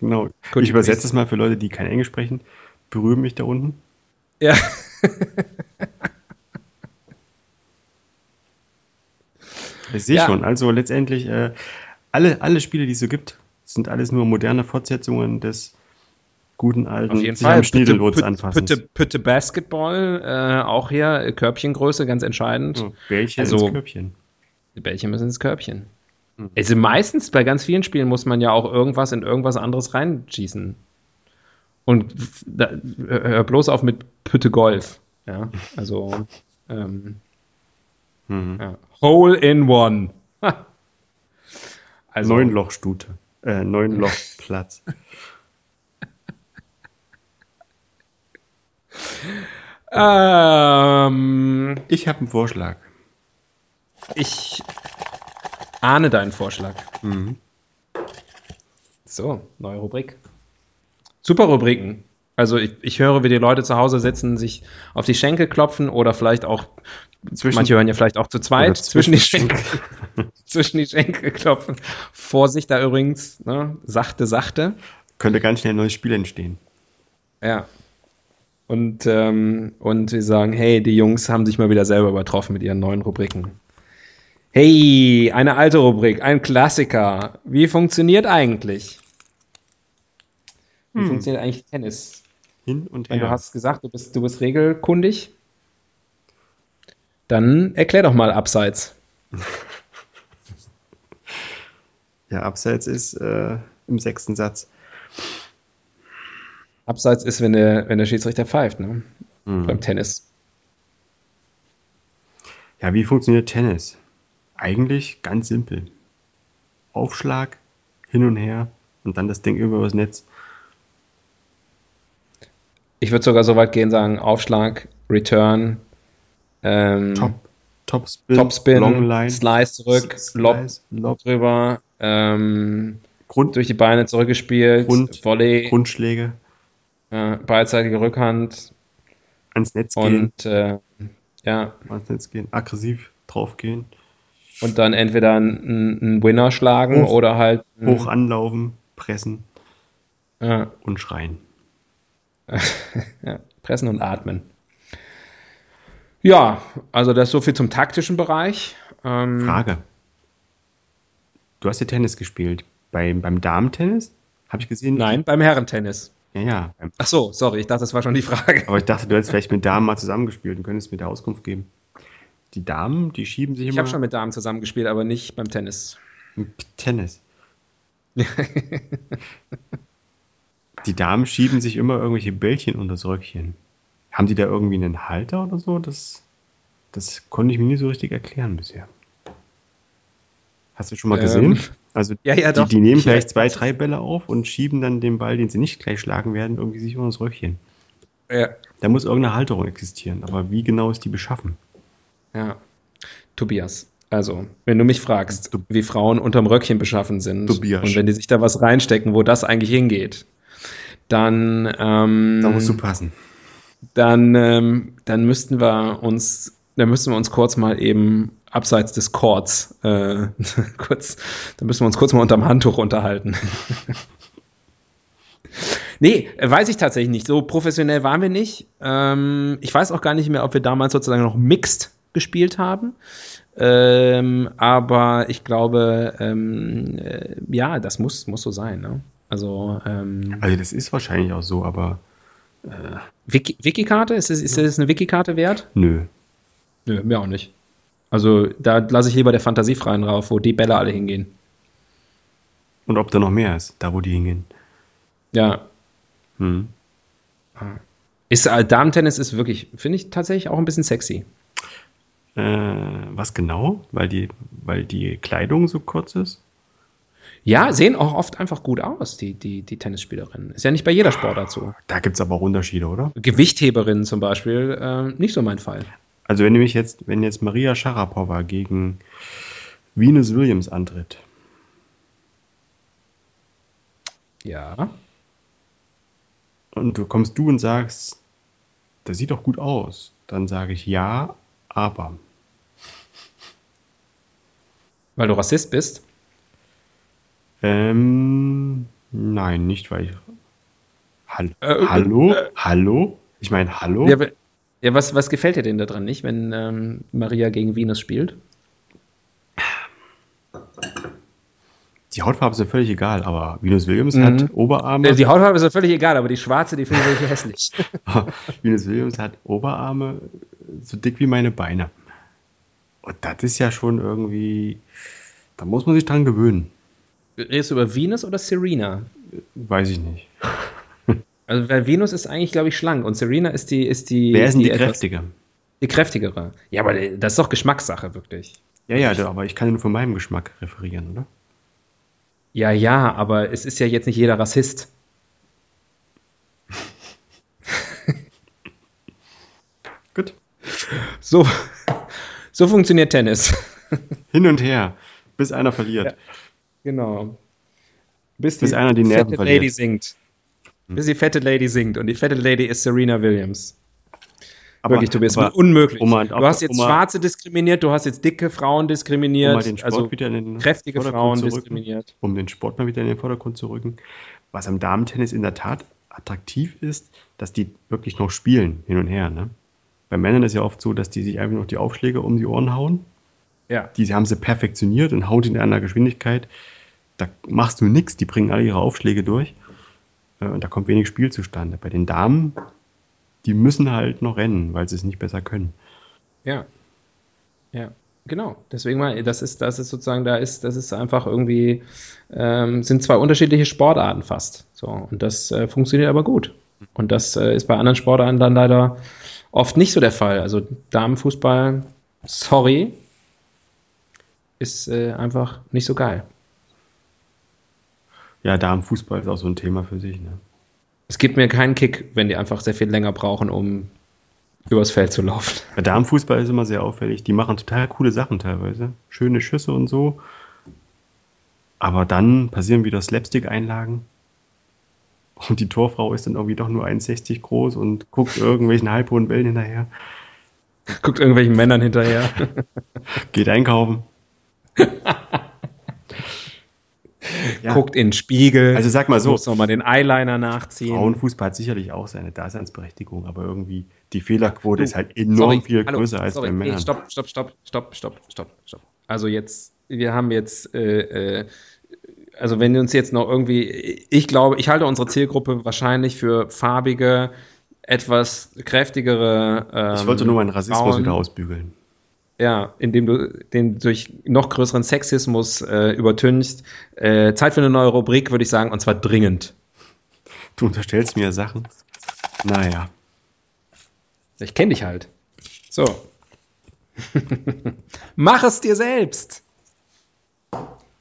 Genau. Could ich übersetze es mal für Leute, die kein Englisch sprechen. Berühre mich da unten. Ja. Ich sehe Ja. schon. Also letztendlich äh, alle, alle Spiele, die es so gibt, sind alles nur moderne Fortsetzungen des guten alten Auf jeden Fall. Schniedelwurz Pütte, anfassens. Pütte, Pütte Basketball, äh, auch hier, Körbchengröße, ganz entscheidend. So, Bällchen Also- ins Körbchen. Die Bällchen müssen ins Körbchen. Mhm. Also meistens bei ganz vielen Spielen muss man ja auch irgendwas in irgendwas anderes reinschießen. Und da, hör bloß auf mit Pütte Golf. Ja, also ähm, Mhm. ja. Hole in One. Ha. Also, Neunlochstute. Äh, Neunlochplatz. ähm, ich habe einen Vorschlag. ich ahne deinen Vorschlag. Mhm. So, neue Rubrik. Super Rubriken. Also ich, ich höre, wie die Leute zu Hause sitzen, sich auf die Schenkel klopfen oder vielleicht auch, Zwischen- manche hören ja vielleicht auch zu zweit, Oder zwischen die zwischen- Schenkel, zwischen die Schenkel klopfen. Vorsicht da übrigens, ne? sachte, sachte. Könnte ganz schnell ein neues Spiel entstehen. Ja. Und, ähm, und wir sagen, hey, die Jungs haben sich mal wieder selber übertroffen mit ihren neuen Rubriken. Hey, eine alte Rubrik, ein Klassiker. Wie funktioniert eigentlich? Wie Hm. funktioniert eigentlich Tennis? Hin und her. du hast gesagt, du bist, du bist regelkundig. Dann erklär doch mal abseits. ja, abseits ist äh, im sechsten Satz. Abseits ist, wenn der, wenn der Schiedsrichter pfeift, ne? Mhm. Beim Tennis. Ja, wie funktioniert Tennis? Eigentlich ganz simpel. Aufschlag, hin und her und dann das Ding über das Netz. Ich würde sogar so weit gehen, sagen Aufschlag, Return, ähm, Top, Topspin, Topspin, Longline, Slice zurück, Lob Lob, drüber, ähm, Grund, durch die Beine zurückgespielt, Grund- Volley, Grundschläge, äh, beidseitige Rückhand. Ans Netz gehen, und äh, ja, ans Netz gehen, aggressiv draufgehen, und dann entweder einen, einen Winner schlagen Hoch- oder halt hoch anlaufen, pressen. Ja, und schreien. Ja, pressen und atmen. Ja, also das so viel zum taktischen Bereich. Ähm, Frage. Du hast ja Tennis gespielt. Beim, beim Damen-Tennis habe ich gesehen. Nein, beim Herrentennis. Ja, ja. Ach so, sorry, ich dachte, das war schon die Frage. aber ich dachte, du hättest vielleicht mit Damen mal zusammengespielt und könntest mir da Auskunft geben. Die Damen, die schieben sich Ich immer habe schon mit Damen zusammengespielt, aber nicht beim Tennis. im Tennis. Die Damen schieben sich immer irgendwelche Bällchen unter das Röckchen. Haben die da irgendwie einen Halter oder so? Das, das konnte ich mir nie so richtig erklären bisher. Hast du schon mal Ähm, gesehen? Also ja, ja, die, doch. die nehmen Ich gleich zwei, drei Bälle auf und schieben dann den Ball, den sie nicht gleich schlagen werden, irgendwie sich unter das Röckchen. Ja, Da muss irgendeine Halterung existieren, aber wie genau ist die beschaffen? ja. Tobias, also, wenn du mich fragst, wie Frauen unterm Röckchen beschaffen sind Tobias. und wenn die sich da was reinstecken, wo das eigentlich hingeht, dann, ähm, Da musst du passen. dann, ähm, dann müssten wir uns, dann müssen wir uns kurz mal eben abseits des Chords, äh, kurz, dann müssen wir uns kurz mal unterm Handtuch unterhalten. nee, weiß ich tatsächlich nicht. So professionell waren wir nicht. Ähm, ich weiß auch gar nicht mehr, ob wir damals sozusagen noch mixed gespielt haben. Ähm, aber ich glaube, ähm, äh, ja, das muss, muss so sein. Ne? Also, ähm, Also das ist wahrscheinlich auch so, aber Wiki Wiki-Karte? Ist das, ist das eine Wiki-Karte wert? nö. Nö, mir auch nicht. Also da lasse ich lieber der Fantasie freien rauf, wo die Bälle alle hingehen. Und ob da noch mehr ist, da wo die hingehen. Ja. Hm. Ist, äh, Damen-Tennis ist wirklich, finde ich tatsächlich auch ein bisschen sexy. Äh, was genau? Weil die, weil die Kleidung so kurz ist? Ja, sehen auch oft einfach gut aus, die, die, die Tennisspielerinnen. Ist ja nicht bei jeder Sportart so. Da gibt es aber auch Unterschiede, oder? Gewichtheberinnen zum Beispiel, äh, nicht so mein Fall. Also wenn nämlich jetzt, wenn jetzt Maria Sharapova gegen Venus Williams antritt, Ja. und du kommst du und sagst, das sieht doch gut aus, dann sage ich ja, aber. Weil du Rassist bist. Ähm, nein, nicht weil ich. Hall Äh, hallo? hallo? Ich meine, hallo? Ja, ja was, was gefällt dir denn daran nicht, wenn ähm, Maria gegen Venus spielt? Die Hautfarbe ist ja völlig egal, aber Venus Williams Mhm. hat Oberarme. Äh, Die Hautfarbe ist ja völlig egal, aber die schwarze, die finde ich hässlich. Venus Williams hat Oberarme so dick wie meine Beine. Und das ist ja schon irgendwie. Da muss man sich dran gewöhnen. Redest du über Venus oder Serena? Weiß ich nicht. Also, weil Venus ist eigentlich, glaube ich, schlank und Serena ist die, ist die, Wer ist denn die etwas- kräftige? Die kräftigere. Ja, aber das ist doch Geschmackssache, wirklich. Ja, ja, da- aber ich kann ja nur von meinem Geschmack referieren, oder? Ja, ja, aber es ist ja jetzt nicht jeder Rassist. Gut. So, so funktioniert Tennis. Hin und her, bis einer verliert. Genau. Bis, Bis einer die Nerven fette verliert. Lady singt. Bis die fette Lady singt. Und die fette Lady ist Serena Williams. Aber, Wirklich, Tobias, aber unmöglich. um mal- du hast jetzt um mal- Schwarze diskriminiert, du hast jetzt dicke Frauen um diskriminiert, mal den Sport also wieder in den kräftige Frauen rücken. diskriminiert. um den Sport mal wieder in den Vordergrund zu rücken. Was am Damentennis in der Tat attraktiv ist, dass die wirklich noch spielen, hin und her. Ne? Bei Männern ist ja oft so, dass die sich einfach noch die Aufschläge um die Ohren hauen. Ja. Die haben sie perfektioniert und die in einer Geschwindigkeit. Da machst du nichts, die bringen alle ihre Aufschläge durch. Äh, Und da kommt wenig Spiel zustande. Bei den Damen, die müssen halt noch rennen, weil sie es nicht besser können. Ja. Ja, genau. Deswegen mal, das ist, das ist sozusagen, da ist, das ist einfach irgendwie, ähm, sind zwei unterschiedliche Sportarten fast. So, und das äh, funktioniert aber gut. Und das äh, ist bei anderen Sportarten dann leider oft nicht so der Fall. Also Damenfußball, sorry, ist äh, einfach nicht so geil. Ja, Damenfußball ist auch so ein Thema für sich. Ne? Es gibt mir keinen Kick, wenn die einfach sehr viel länger brauchen, um übers Feld zu laufen. Bei Damenfußball ist immer sehr auffällig. Die machen total coole Sachen teilweise. Schöne Schüsse und so. Aber dann passieren wieder Slapstick-Einlagen. Und die Torfrau ist dann irgendwie doch nur 1,60 groß und guckt irgendwelchen halbhohen Wellen hinterher. Guckt irgendwelchen Männern hinterher. Geht einkaufen. ja. Guckt in den Spiegel. Also sag mal so. Muss nochmal den Eyeliner nachziehen. Frauenfußball hat sicherlich auch seine Daseinsberechtigung, aber irgendwie die Fehlerquote du, ist halt enorm sorry, viel größer hallo, als sorry, bei Männern. Nee, stopp, stopp, stopp, stopp, stopp, stopp, stopp. Also jetzt, wir haben jetzt äh, äh, also wenn uns jetzt noch irgendwie, ich glaube, ich halte unsere Zielgruppe wahrscheinlich für farbige, etwas kräftigere. Ähm, ich wollte nur meinen Rassismus Frauen. wieder ausbügeln. Ja, indem du den durch noch größeren Sexismus äh, übertünchst. Äh, Zeit für eine neue Rubrik, würde ich sagen, und zwar dringend. Du unterstellst mir Sachen. Naja. Ich kenne dich halt. So. Mach es dir selbst.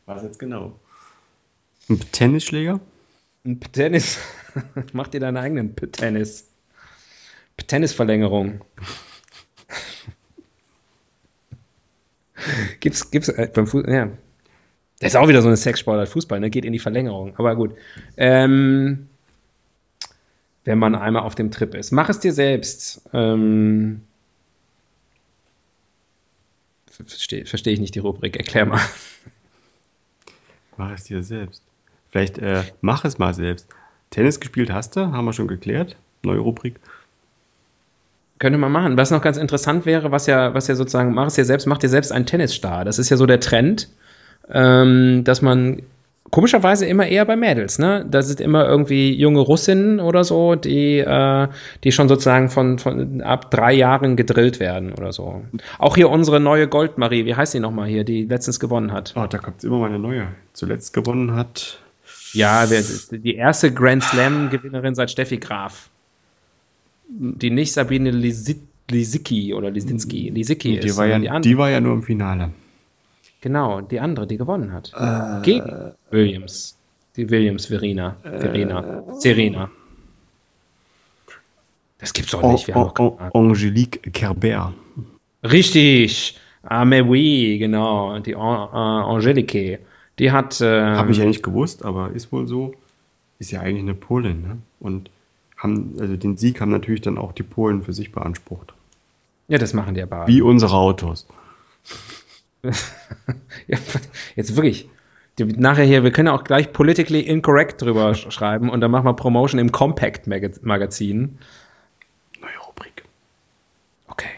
Was jetzt genau? Ein Tennisschläger? Ein Tennis. Mach dir deinen eigenen Tennis. Tennisverlängerung. gibt's, gibt's äh, beim Fußball, ja. Das ist auch wieder so eine Sexsportart, Fußball, ne? Geht in die Verlängerung. Aber gut. Ähm, wenn man einmal auf dem Trip ist. Mach es dir selbst. Ähm, Verstehe versteh ich nicht die Rubrik. Erklär mal. Mach es dir selbst. Vielleicht äh, mach es mal selbst. Tennis gespielt hast du, haben wir schon geklärt. Neue Rubrik. Könnte man machen. Was noch ganz interessant wäre, was ja, was ja sozusagen, mach es dir selbst, mach dir selbst einen Tennisstar. Das ist ja so der Trend, ähm, dass man komischerweise immer eher bei Mädels, ne? Da sind immer irgendwie junge Russinnen oder so, die, äh, die schon sozusagen von, von ab drei Jahren gedrillt werden oder so. Auch hier unsere neue Goldmarie, wie heißt sie nochmal hier, die letztens gewonnen hat? Oh, da kommt immer mal eine neue. Zuletzt gewonnen hat. Ja, die erste Grand Slam-Gewinnerin seit Steffi Graf. Die nicht Sabine Lisicki oder Lisinski. Lisicki die ist. War ja, die, die war ja nur im Finale. Genau, die andere, die gewonnen hat. Äh, Gegen Williams. Die Williams Verena. Verena. Äh, Serena. Das gibt's doch nicht. Wir o, o, Angelique Kerber. Richtig. Ah, mais oui, genau. Die Angelique. Die hat. Äh, Habe ich ja nicht gewusst, aber ist wohl so. Ist ja eigentlich eine Polin, ne? Und haben, also den Sieg haben natürlich dann auch die Polen für sich beansprucht. Ja, das machen die aber. Wie unsere Autos. ja, jetzt wirklich. Nachher hier, wir können auch gleich politically incorrect drüber schreiben und dann machen wir Promotion im Compact Magazin. Neue Rubrik. Okay.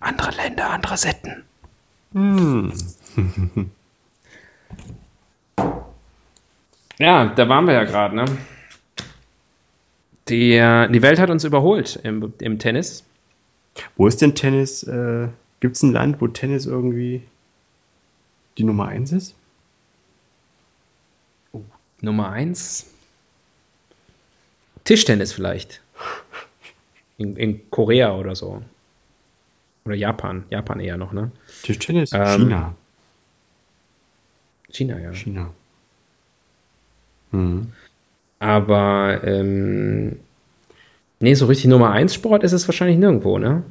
Andere Länder, andere Sitten. Hm. ja, da waren wir ja gerade, ne? Die, die Welt hat uns überholt im, im Tennis. Wo ist denn Tennis? Äh, Gibt es ein Land, wo Tennis irgendwie die Nummer 1 ist? Oh, Nummer 1? Tischtennis vielleicht. In, in, Korea oder so. Oder Japan. Japan eher noch, ne? Tischtennis? Ähm, China. China, ja. China. Mhm. Aber ähm, Nee, so richtig Nummer 1 Sport ist es wahrscheinlich nirgendwo, ne?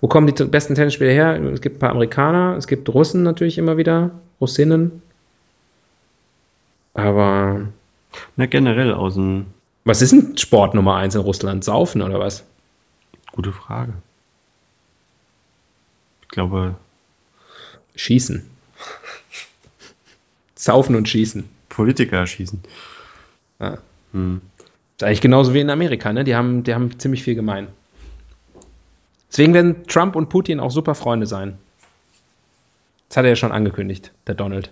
Wo kommen die besten Tennisspieler her? Es gibt ein paar Amerikaner, es gibt Russen natürlich immer wieder, Russinnen. Aber. Na, generell aus dem. Was ist ein Sport Nummer 1 in Russland? Saufen oder was? Gute Frage. Ich glaube. Schießen. Saufen und schießen. Politiker schießen. Ah. Hm. Ist eigentlich genauso wie in Amerika, ne? Die haben, die haben ziemlich viel gemein. Deswegen werden Trump und Putin auch super Freunde sein. Das hat er ja schon angekündigt, der Donald.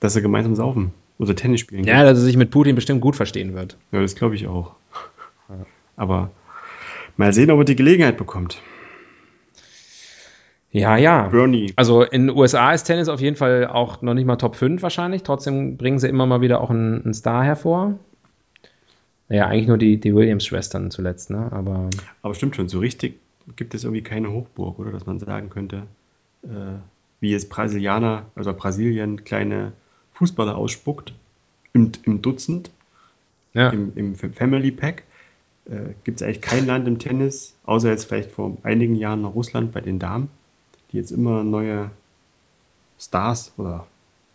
Dass er gemeinsam saufen oder Tennis spielen kann. Ja, dass er sich mit Putin bestimmt gut verstehen wird. Ja, das glaube ich auch. Aber mal sehen, ob er die Gelegenheit bekommt. Ja, ja. Bernie. Also in den USA ist Tennis auf jeden Fall auch noch nicht mal Top 5 wahrscheinlich. Trotzdem bringen sie immer mal wieder auch einen, einen Star hervor. Naja, eigentlich nur die, die Williams-Schwestern zuletzt, ne? Aber, Aber stimmt schon, so richtig gibt es irgendwie keine Hochburg, oder? Dass man sagen könnte, äh, wie es Brasilianer, also Brasilien, kleine Fußballer ausspuckt, im, im Dutzend, Ja. im, im Family Pack. Äh, Gibt es eigentlich kein Land im Tennis, außer jetzt vielleicht vor einigen Jahren noch Russland bei den Damen, die jetzt immer neue Stars oder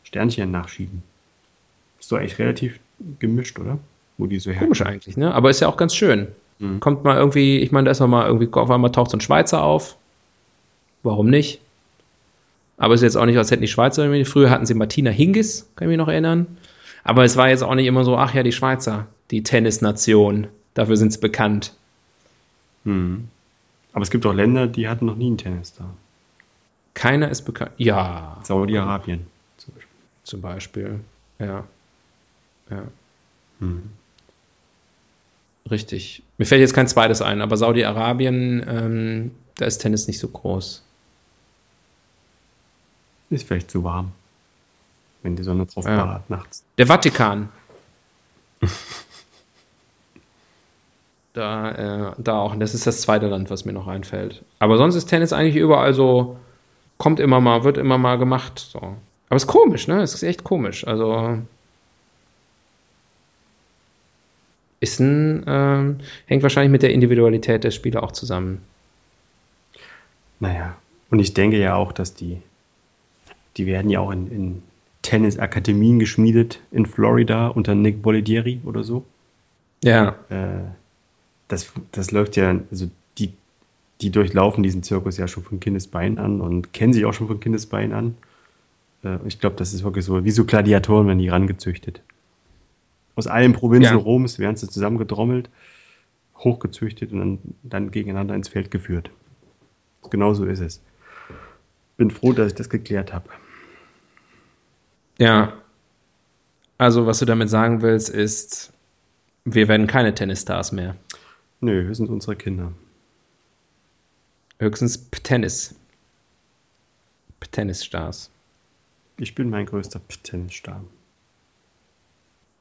Sternchen nachschieben. Ist doch eigentlich relativ gemischt, oder? Wo die so Komisch herkommen. eigentlich, ne? Aber ist ja auch ganz schön. Mhm. Kommt mal irgendwie, ich meine, da ist noch mal irgendwie, auf einmal taucht so ein Schweizer auf. Warum nicht? Aber es ist jetzt auch nicht, als hätten die Schweizer irgendwie, früher hatten sie Martina Hingis, kann ich mich noch erinnern. Aber es war jetzt auch nicht immer so, ach ja, die Schweizer, die Tennisnation, dafür sind sie bekannt. Mhm. Aber es gibt auch Länder, die hatten noch nie einen Tennis da. Keiner ist bekannt. Ja, Saudi-Arabien zum Beispiel. zum Beispiel. Ja. Ja. Mhm. Richtig. Mir fällt jetzt kein zweites ein, aber Saudi-Arabien, ähm, da ist Tennis nicht so groß. Ist vielleicht zu warm, wenn die Sonne drauf Ja. ballert nachts. Der Vatikan. da, äh, da auch. Das ist das zweite Land, was mir noch einfällt. Aber sonst ist Tennis eigentlich überall so, kommt immer mal, wird immer mal gemacht. So. Aber es ist komisch, ne? Es ist echt komisch. Also ist ein, ähm, hängt wahrscheinlich mit der Individualität der Spieler auch zusammen. Naja, und ich denke ja auch, dass die, die werden ja auch in, in Tennisakademien geschmiedet in Florida unter Nick Bollettieri oder so. Ja, Äh, das, das läuft ja, also die, die durchlaufen diesen Zirkus ja schon von Kindesbein an und kennen sich auch schon von Kindesbein an. Äh, ich glaube, das ist wirklich so, wie so Gladiatoren werden die rangezüchtet. Aus allen Provinzen Ja. Roms werden sie zusammengedrommelt, hochgezüchtet und dann, dann gegeneinander ins Feld geführt. Genau so ist es. Bin froh, dass ich das geklärt habe. ja. Also, was du damit sagen willst, ist, wir werden keine Tennisstars mehr. Nö, wir sind unsere Kinder. Höchstens Tennis. Tennisstars. Ich bin mein größter Tennisstar.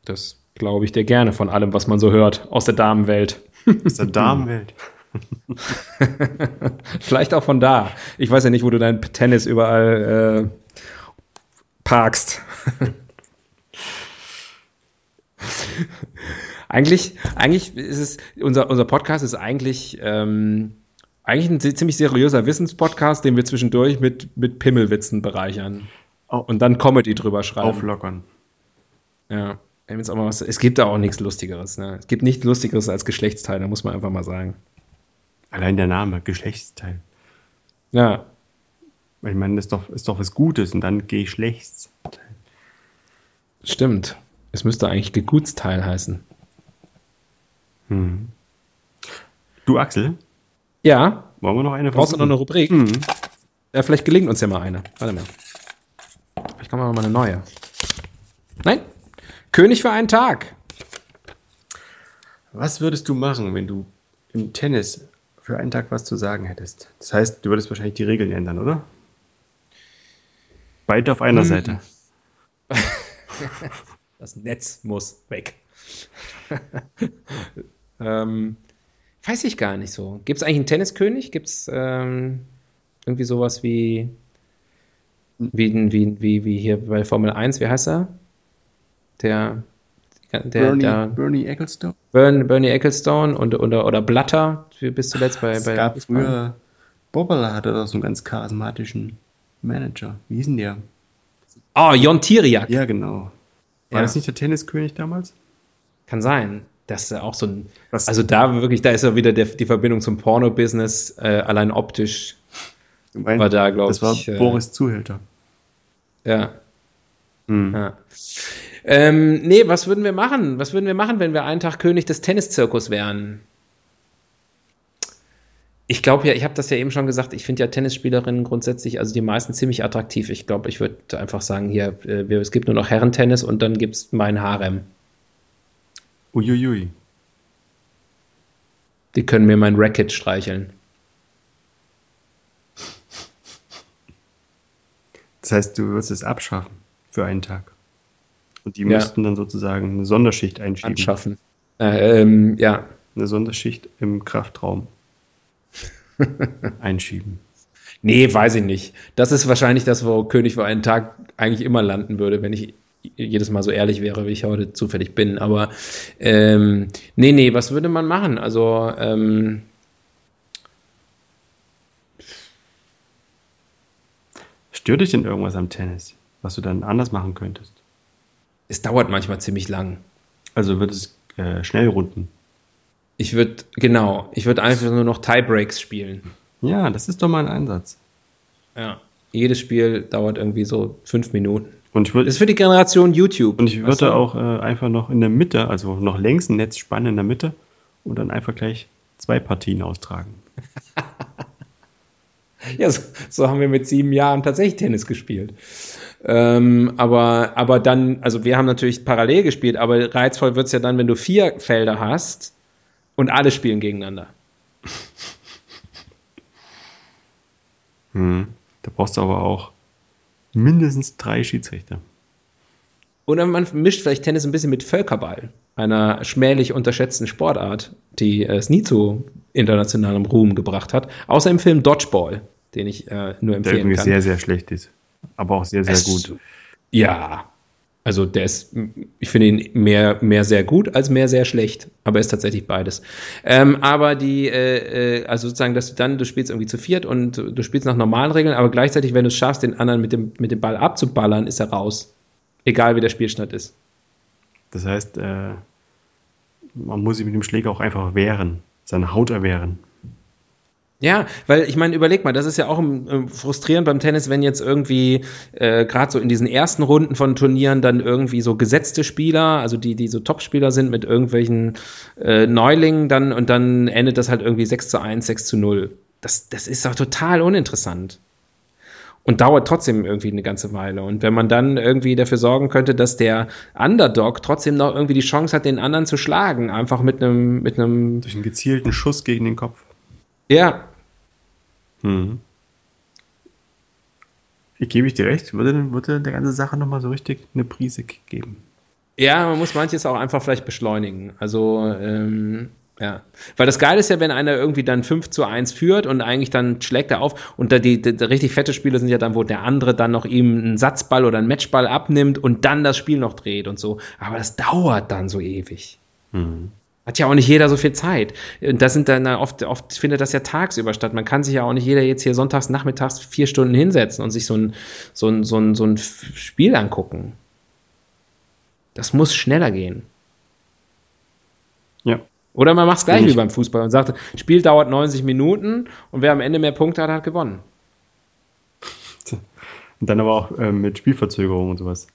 Das glaube ich dir gerne von allem, was man so hört aus der Damenwelt. Aus der Damenwelt. Vielleicht auch von da. Ich weiß ja nicht, wo du dein Tennis überall äh, parkst. eigentlich, eigentlich ist es, unser, unser Podcast ist eigentlich, ähm, eigentlich ein ziemlich seriöser Wissenspodcast, den wir zwischendurch mit, mit Pimmelwitzen bereichern. Au- Und dann Comedy drüber schreiben. Auflockern. Ja. Jetzt auch mal was, es gibt da auch nichts Lustigeres. Ne? Es gibt nichts Lustigeres als Geschlechtsteile, muss man einfach mal sagen. Allein der Name, Geschlechtsteil. Ja, Ich meine, das ist doch, ist doch was Gutes und dann Geschlechtsteil. stimmt. Es müsste eigentlich Gegutsteil heißen. Hm. Du, Axel, Ja, wollen wir noch eine brauchst du noch eine Rubrik? Mhm. Ja, vielleicht gelingt uns ja mal eine. Warte mal. Vielleicht kommen wir mal eine neue. Nein? König für einen Tag. Was würdest du machen, wenn du im Tennis für einen Tag was zu sagen hättest? Das heißt, du würdest wahrscheinlich die Regeln ändern, oder? Beide auf einer Hm. Seite. Das Netz muss weg. ähm, weiß ich gar nicht so. Gibt es eigentlich einen Tenniskönig? Gibt es ähm, irgendwie sowas wie, wie, wie, wie, wie hier bei Formel 1? Wie heißt er? Der, der, Bernie, der Bernie Ecclestone? Bern, Bernie Ecclestone und, oder, oder Blatter, bis zuletzt bei, Es bei gab früher, Bobala hatte doch so einen ganz charismatischen Manager. Wie hieß denn der? Oh, Jon Tiriak. Ja, genau. War Ja. das nicht der Tenniskönig damals? Kann sein. Das ist ja auch so ein. Was- Also da wirklich, da ist ja wieder der, die Verbindung zum Porno-Business, äh, allein optisch. Meinst, War da, glaub Das war ich, äh, Boris Zuhälter. Ja. Hm. ja. Ähm, nee, was würden wir machen? Was würden wir machen, wenn wir einen Tag König des Tenniszirkus wären? Ich glaube ja, ich habe das ja eben schon gesagt, ich finde ja Tennisspielerinnen grundsätzlich, also die meisten ziemlich attraktiv. Ich glaube, ich würde einfach sagen, hier, äh, wir, es gibt nur noch Herrentennis und dann gibt es mein Harem. Uiuiui. Die können mir mein Racket streicheln. Das heißt, du würdest es abschaffen für einen Tag. Und die Ja. müssten dann sozusagen eine Sonderschicht einschieben. Anschaffen. Äh, ähm, ja, Eine Sonderschicht im Kraftraum einschieben. Nee, weiß ich nicht. Das ist wahrscheinlich das, wo König für einen Tag eigentlich immer landen würde, wenn ich jedes Mal so ehrlich wäre, wie ich heute zufällig bin. Aber ähm, nee, nee, was würde man machen? Also ähm, Stört dich denn irgendwas am Tennis, was du dann anders machen könntest? es dauert manchmal ziemlich lang. Also wird es äh, schnell runden. Ich würde, genau, ich würde einfach nur noch Tiebreaks spielen. Ja, das ist doch mal ein Einsatz. Ja. Jedes Spiel dauert irgendwie so fünf Minuten. Und ich würde Das ist für die Generation YouTube. und ich weißt würde du? auch äh, einfach noch in der Mitte, also noch längs ein Netz spannen in der Mitte und dann einfach gleich zwei Partien austragen. Ja, so, so haben wir mit sieben Jahren tatsächlich Tennis gespielt. Ähm, aber, aber dann, also wir haben natürlich parallel gespielt, aber reizvoll wird es ja dann, wenn du vier Felder hast und alle spielen gegeneinander. Hm. Da brauchst du aber auch mindestens drei Schiedsrichter. Oder man mischt vielleicht Tennis ein bisschen mit Völkerball, einer schmählich unterschätzten Sportart, die es nie zu internationalem Ruhm gebracht hat, außer im Film Dodgeball, den ich äh, nur Der empfehlen irgendwie kann. sehr, sehr schlecht ist. Aber auch sehr, sehr Es- gut. Ja, also der ist, ich finde ihn mehr, mehr sehr gut als mehr sehr schlecht, aber er ist tatsächlich beides. Ähm, aber die, äh, äh, also sozusagen, dass du dann, du spielst irgendwie zu viert und du spielst nach normalen Regeln, aber gleichzeitig, wenn du es schaffst, den anderen mit dem, mit dem Ball abzuballern, ist er raus. Egal wie der Spielstand ist. Das heißt, äh, man muss sich mit dem Schläger auch einfach wehren, seine Haut erwehren. Ja, weil ich meine, überleg mal, das ist ja auch ähm, frustrierend beim Tennis, wenn jetzt irgendwie äh, gerade so in diesen ersten Runden von Turnieren dann irgendwie so gesetzte Spieler, also die, die so Topspieler sind mit irgendwelchen äh, Neulingen dann und dann endet das halt irgendwie 6 zu 1, 6 zu 0. Das, das ist doch total uninteressant. Und dauert trotzdem irgendwie eine ganze Weile. Und wenn man dann irgendwie dafür sorgen könnte, dass der Underdog trotzdem noch irgendwie die Chance hat, den anderen zu schlagen, einfach mit einem, mit einem, Durch einen gezielten Schuss gegen den Kopf. ja, Mhm. Ich gebe ich dir recht, würde, würde der ganze Sache nochmal so richtig eine Prise geben. Ja, man muss manches auch einfach vielleicht beschleunigen. Also, ähm, ja. Weil das Geile ist ja, wenn einer irgendwie dann 5 zu 1 führt und eigentlich dann schlägt er auf und da die, die, die richtig fette Spiele sind ja dann, wo der andere dann noch ihm einen Satzball oder einen Matchball abnimmt und dann das Spiel noch dreht und so. Aber das dauert dann so ewig. Mhm. Hat ja auch nicht jeder so viel Zeit. Und das sind dann oft, oft findet das ja tagsüber statt. Man kann sich ja auch nicht jeder jetzt hier sonntags, nachmittags vier Stunden hinsetzen und sich so ein, so ein, so ein, so ein Spiel angucken. Das muss schneller gehen. Ja. Oder man macht es gleich wie beim Fußball und sagt, Spiel dauert 90 Minuten und wer am Ende mehr Punkte hat, hat gewonnen. Und dann aber auch ähm, mit Spielverzögerung und sowas.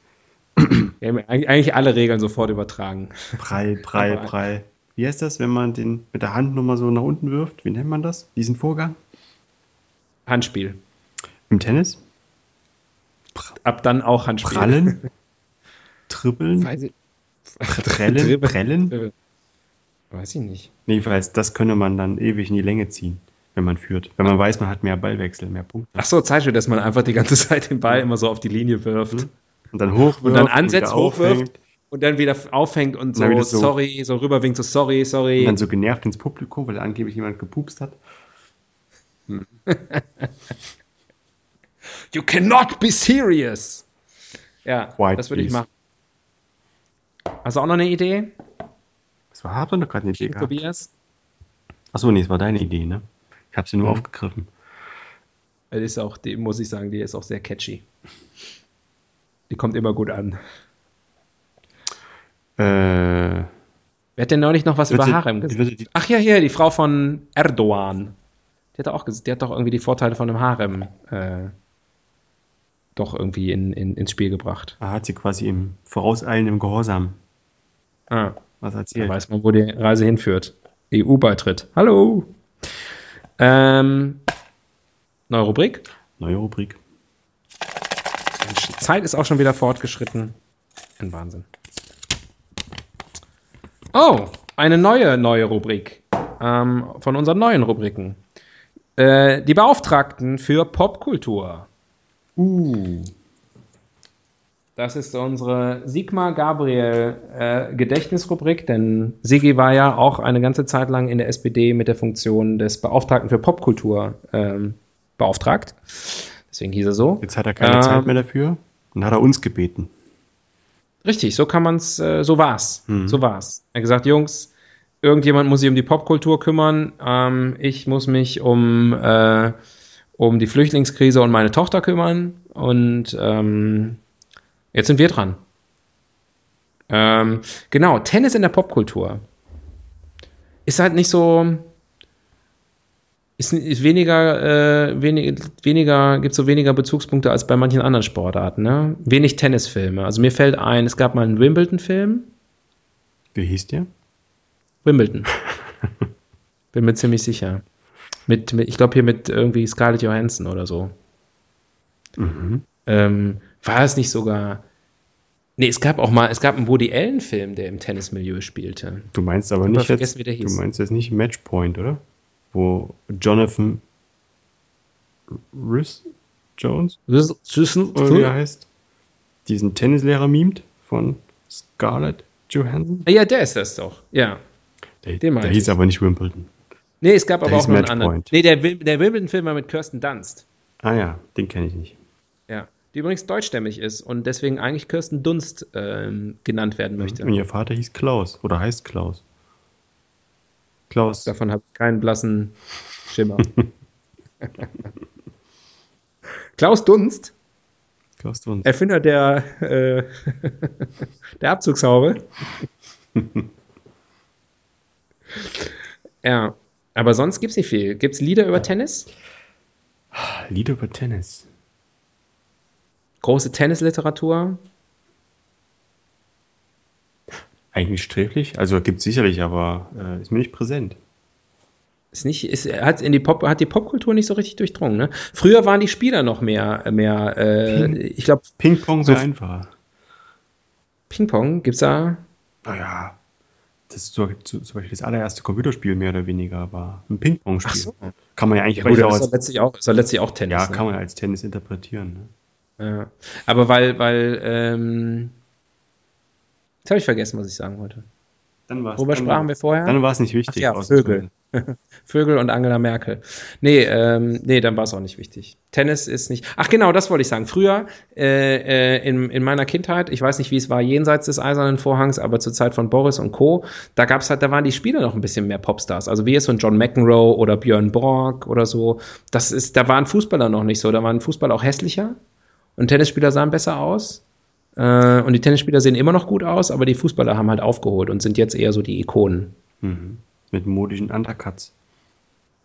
Haben eigentlich alle Regeln sofort übertragen. Prall, prall, prall. Wie heißt das, wenn man den mit der Hand nochmal so nach unten wirft? Wie nennt man das? Diesen Vorgang? Handspiel. Im Tennis? Ab dann auch Handspiel. Prallen? Trippeln? Weiß ich, Prellen? Weiß ich nicht. Nee, ich weiß, das könne man dann ewig in die Länge ziehen, wenn man führt. Wenn man weiß, man hat mehr Ballwechsel, mehr Punkte. Ach so, Zeitspiel, dass man einfach die ganze Zeit den Ball immer so auf die Linie wirft. Und dann hochwirft. Und dann ansetzt, hochwirft aufhängt, und dann wieder aufhängt und so, wieder so- sorry, so rüberwinkt, so sorry, sorry. Und dann so genervt ins Publikum, weil angeblich jemand gepupst hat. You cannot be serious. Ja, Quiet, das würde ich machen. Hast du auch noch eine Idee, Das war hart, oder gerade eine Idee gehabt? Tobias? Achso, nee, das war deine Idee, ne? Ich habe sie nur Mhm. aufgegriffen. Die ist auch, die muss ich sagen, die ist auch sehr catchy. Die kommt immer gut an. Äh, Wer hat denn neulich noch was über Harem gesagt? Ach ja, hier, die Frau von Erdogan. Die hat auch gesagt, die hat doch irgendwie die Vorteile von einem Harem äh, doch irgendwie in, in, ins Spiel gebracht. er hat sie quasi im vorauseilenden Gehorsam Ah, was da erzählt. weiß man, wo die Reise hinführt. EU-Beitritt. Hallo! Ähm, neue Rubrik. Neue Rubrik. Mensch, die Zeit ist auch schon wieder fortgeschritten. Ein Wahnsinn. Oh, eine neue, neue Rubrik. Ähm, von unseren neuen Rubriken. Äh, die Beauftragten für Popkultur. Uh. Das ist unsere Sigmar Gabriel äh, Gedächtnisrubrik, denn Sigi war ja auch eine ganze Zeit lang in der SPD mit der Funktion des Beauftragten für Popkultur ähm, beauftragt. Deswegen hieß er so. Jetzt hat er keine Ähm, Zeit mehr dafür und hat er uns gebeten. Richtig, so kann man's, äh, so war's. Mhm. So war's. Er hat gesagt, Jungs, irgendjemand muss sich um die Popkultur kümmern. Ähm, ich muss mich um, äh, um die Flüchtlingskrise und meine Tochter kümmern. Und ähm, jetzt sind wir dran. Ähm, genau, Tennis in der Popkultur. Ist halt nicht so. Ist, ist weniger, äh, wenig, weniger, gibt so weniger Bezugspunkte als bei manchen anderen Sportarten, ne? Wenig Tennisfilme. Also mir fällt ein, es gab mal einen Wimbledon-Film. Wie hieß der? Wimbledon. Bin mir ziemlich sicher. Mit, mit ich glaube hier mit irgendwie Scarlett Johansson oder so. Mhm. Ähm, war es nicht sogar. Nee, es gab auch mal, es gab einen Woody Allen-Film, der im Tennismilieu spielte. Du meinst aber nicht jetzt, wie der du meinst jetzt nicht Matchpoint, oder? Wo Jonathan Rhys Jones, oder wie er heißt, diesen Tennislehrer mimt von Scarlett Johansson. Ja, der ist das doch. Ja. Der, Den der meinte hieß aber nicht Wimbledon. Nee, es gab Der aber auch noch einen anderen. Nee, der, der Wimbledon-Film war mit Kirsten Dunst. Ah ja, den kenne ich nicht. Ja. Die übrigens deutschstämmig ist und deswegen eigentlich Kirsten Dunst ähm, genannt werden möchte. Und ihr Vater hieß Klaus oder heißt Klaus. Klaus. Davon habe ich keinen blassen Schimmer. Klaus Dunst, Klaus Dunst. Erfinder der, äh, der Abzugshaube. ja, aber sonst gibt es nicht viel. Gibt es Lieder über Tennis? Lieder über Tennis. Große Tennisliteratur? Eigentlich sträflich. Also gibt es sicherlich, aber äh, ist mir nicht präsent. Ist nicht, ist, hat, in die Pop, hat die Popkultur nicht so richtig durchdrungen. Ne? Früher waren die Spieler noch mehr, mehr äh, ich glaube, Ping-Pong So- wäre einfacher. Ping-Pong gibt's da. Naja, das ist so, zum Beispiel das allererste Computerspiel mehr oder weniger war. Ein Ping-Pong-Spiel. So. Kann man ja eigentlich Ja, gut, aber auch ist als, letztlich auch, ist letztlich auch Tennis. ja, ne? kann man als Tennis interpretieren. Ne? Ja. Aber weil, weil, ähm, jetzt habe ich vergessen, was ich sagen wollte. Dann war's, Worüber dann, sprachen wir vorher? Dann war es nicht wichtig. Ach ja, auszuwählen. Vögel und Angela Merkel. Nee, ähm, nee, dann war es auch nicht wichtig. Tennis ist nicht. Ach genau, das wollte ich sagen. Früher, äh, äh, in, in meiner Kindheit, ich weiß nicht, wie es war jenseits des Eisernen Vorhangs, aber zur Zeit von Boris und Co., da gab's halt, da waren die Spieler noch ein bisschen mehr Popstars. Also wie jetzt so ein John McEnroe oder Björn Borg oder so. Das ist, da waren Fußballer noch nicht so. Da waren Fußballer auch hässlicher und Tennisspieler sahen besser aus. Äh, und die Tennisspieler sehen immer noch gut aus, aber die Fußballer haben halt aufgeholt und sind jetzt eher so die Ikonen. Mhm. Mit modischen Undercuts.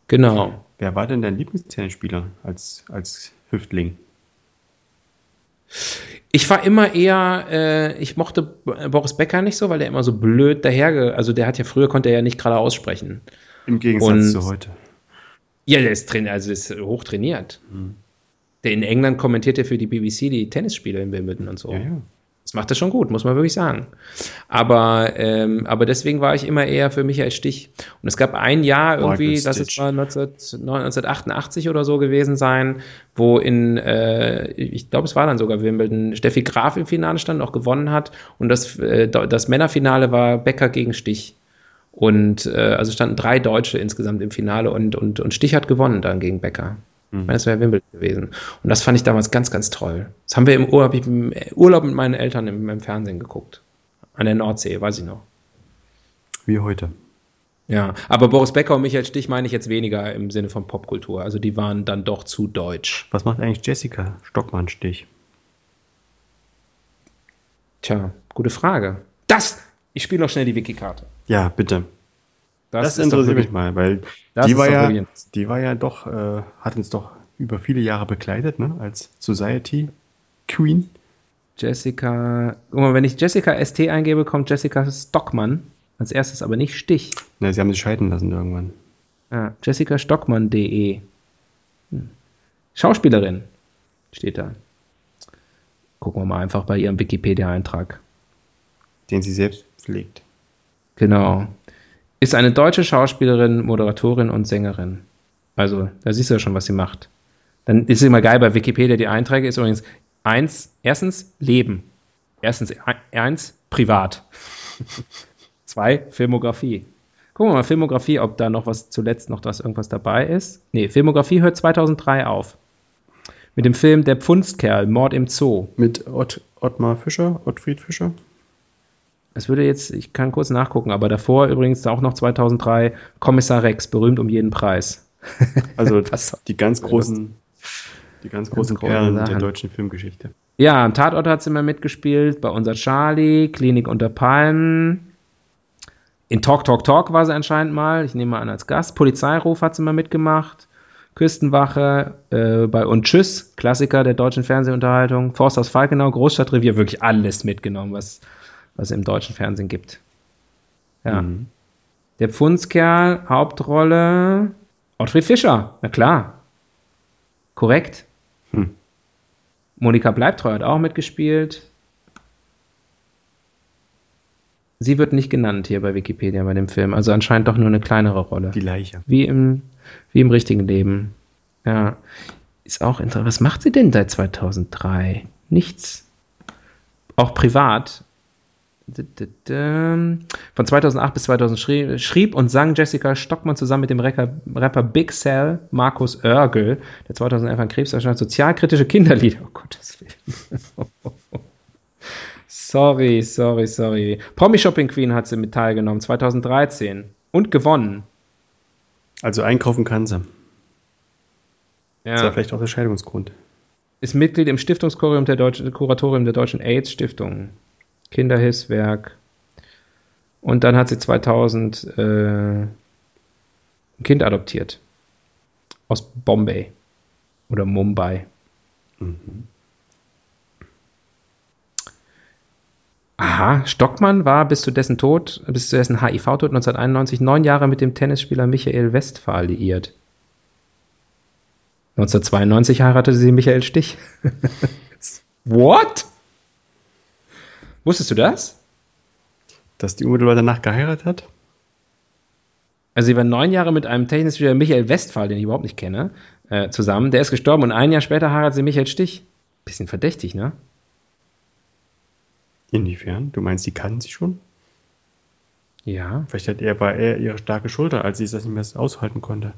Genau. Wer war denn dein Lieblingstennisspieler als, als Hüftling? Ich war immer eher, äh, ich mochte Boris Becker nicht so, weil der immer so blöd daherge, also der hat ja früher konnte er ja nicht gerade aussprechen. Im Gegensatz Und- zu heute. Ja, der ist trainiert, also ist hoch trainiert. Mhm. Der in England kommentiert er für die BBC die Tennisspiele in Wimbledon und so. Ja, ja. Das macht er schon gut, muss man wirklich sagen. Aber, ähm, aber deswegen war ich immer eher für Michael Stich. Und es gab ein Jahr irgendwie, das ist mal 19, 1988 oder so gewesen sein, wo in, äh, ich glaube, es war dann sogar Wimbledon, Steffi Graf im Finale stand, auch gewonnen hat. Und das, äh, das Männerfinale war Becker gegen Stich. Und äh, also standen drei Deutsche insgesamt im Finale und, und, und Stich hat gewonnen dann gegen Becker. Meine, das wäre Wimbledon gewesen. Und das fand ich damals ganz, ganz toll. Das haben wir im Urlaub, ich im Urlaub mit meinen Eltern im, im Fernsehen geguckt. An der Nordsee, weiß ich noch. Wie heute. Ja, aber Boris Becker und Michael Stich meine ich jetzt weniger im Sinne von Popkultur. Also die waren dann doch zu deutsch. Was macht eigentlich Jessica Stockmann-Stich? Tja, gute Frage. Das! Ich spiele noch schnell die Wiki-Karte. Ja, bitte. Das, doch interessiert mich mal, weil Das die war, ja, die war ja doch, äh, hat uns doch über viele Jahre begleitet, ne? als Society Queen. Jessica. Guck mal, wenn ich Jessica ST eingebe, kommt Jessica Stockmann. Als erstes aber nicht Stich. Na, sie haben sich scheiden lassen irgendwann. Ja, jessicastockmann.de. Hm. Schauspielerin steht da. Gucken wir mal einfach bei ihrem Wikipedia-Eintrag. Den sie selbst pflegt. Genau. Ist eine deutsche Schauspielerin, Moderatorin und Sängerin. Also, da siehst du ja schon, was sie macht. Dann ist es immer geil bei Wikipedia, die Einträge ist übrigens eins, erstens Leben. Erstens, e- eins, privat. Zwei, Filmografie. Gucken wir mal, Filmografie, ob da noch was zuletzt noch was irgendwas dabei ist. Nee, Filmografie hört 2003 auf. Mit dem Film Der Pfunstkerl, Mord im Zoo. Mit Ott, Ottmar Fischer, Ottfried Fischer. Es würde jetzt, ich kann kurz nachgucken, aber davor übrigens auch noch 2003 Kommissar Rex, berühmt um jeden Preis. Also die ganz großen, die ganz großen große Perlen der Sachen. deutschen Filmgeschichte. Ja, am Tatort hat sie immer mitgespielt, bei unser Charlie, Klinik unter Palmen. In Talk Talk Talk war sie anscheinend mal, ich nehme mal an als Gast. Polizeiruf hat sie mal mitgemacht. Küstenwache, äh, bei Und Tschüss, Klassiker der deutschen Fernsehunterhaltung. Forst aus Falkenau, Großstadtrevier, wirklich alles mitgenommen, was, was es im deutschen Fernsehen gibt. Ja. Mhm. Der Pfundskerl, Hauptrolle, Ottfried Fischer, na klar. Korrekt. Hm. Monika Bleibtreu hat auch mitgespielt. Sie wird nicht genannt hier bei Wikipedia bei dem Film, also anscheinend doch nur eine kleinere Rolle. Die Leiche. Wie im, wie im richtigen Leben. Ja. Ist auch interessant. Was macht sie denn seit 2003? Nichts. Auch privat. Von 2008 bis 2000 schrie- schrieb und sang Jessica Stockmann zusammen mit dem Rapper, Rapper Big Cell, Markus Oergel, der 2011 an Krebs erscheint, sozialkritische Kinderlieder. Oh Gottes Willen. sorry, sorry, sorry. Promi Shopping Queen hat sie mit teilgenommen, 2013. Und gewonnen. Also einkaufen kann sie. Das war Ja. vielleicht auch der Scheidungsgrund. Ist Mitglied im Stiftungskuratorium der, Deutschen, Kuratorium der Deutschen AIDS-Stiftung. Kinderhilfswerk. Und dann hat sie 2000 äh, ein Kind adoptiert. Aus Bombay. Oder Mumbai. Aha, Stockmann war bis zu dessen Tod, bis zu dessen HIV-Tod 1991 neun Jahre mit dem Tennisspieler Michael Westphal liiert. 1992 heiratete sie Michael Stich. What? Wusstest du das? Dass die unmittelbar danach geheiratet hat? Also sie war neun Jahre mit einem Tennisspieler Michael Westphal, den ich überhaupt nicht kenne, äh, zusammen. Der ist gestorben und ein Jahr später heiratet sie Michael Stich. Bisschen verdächtig, ne? Inwiefern? Du meinst, die kannten sie schon? Ja. Vielleicht hat er, war er ihre starke Schulter, als sie das nicht mehr aushalten konnte.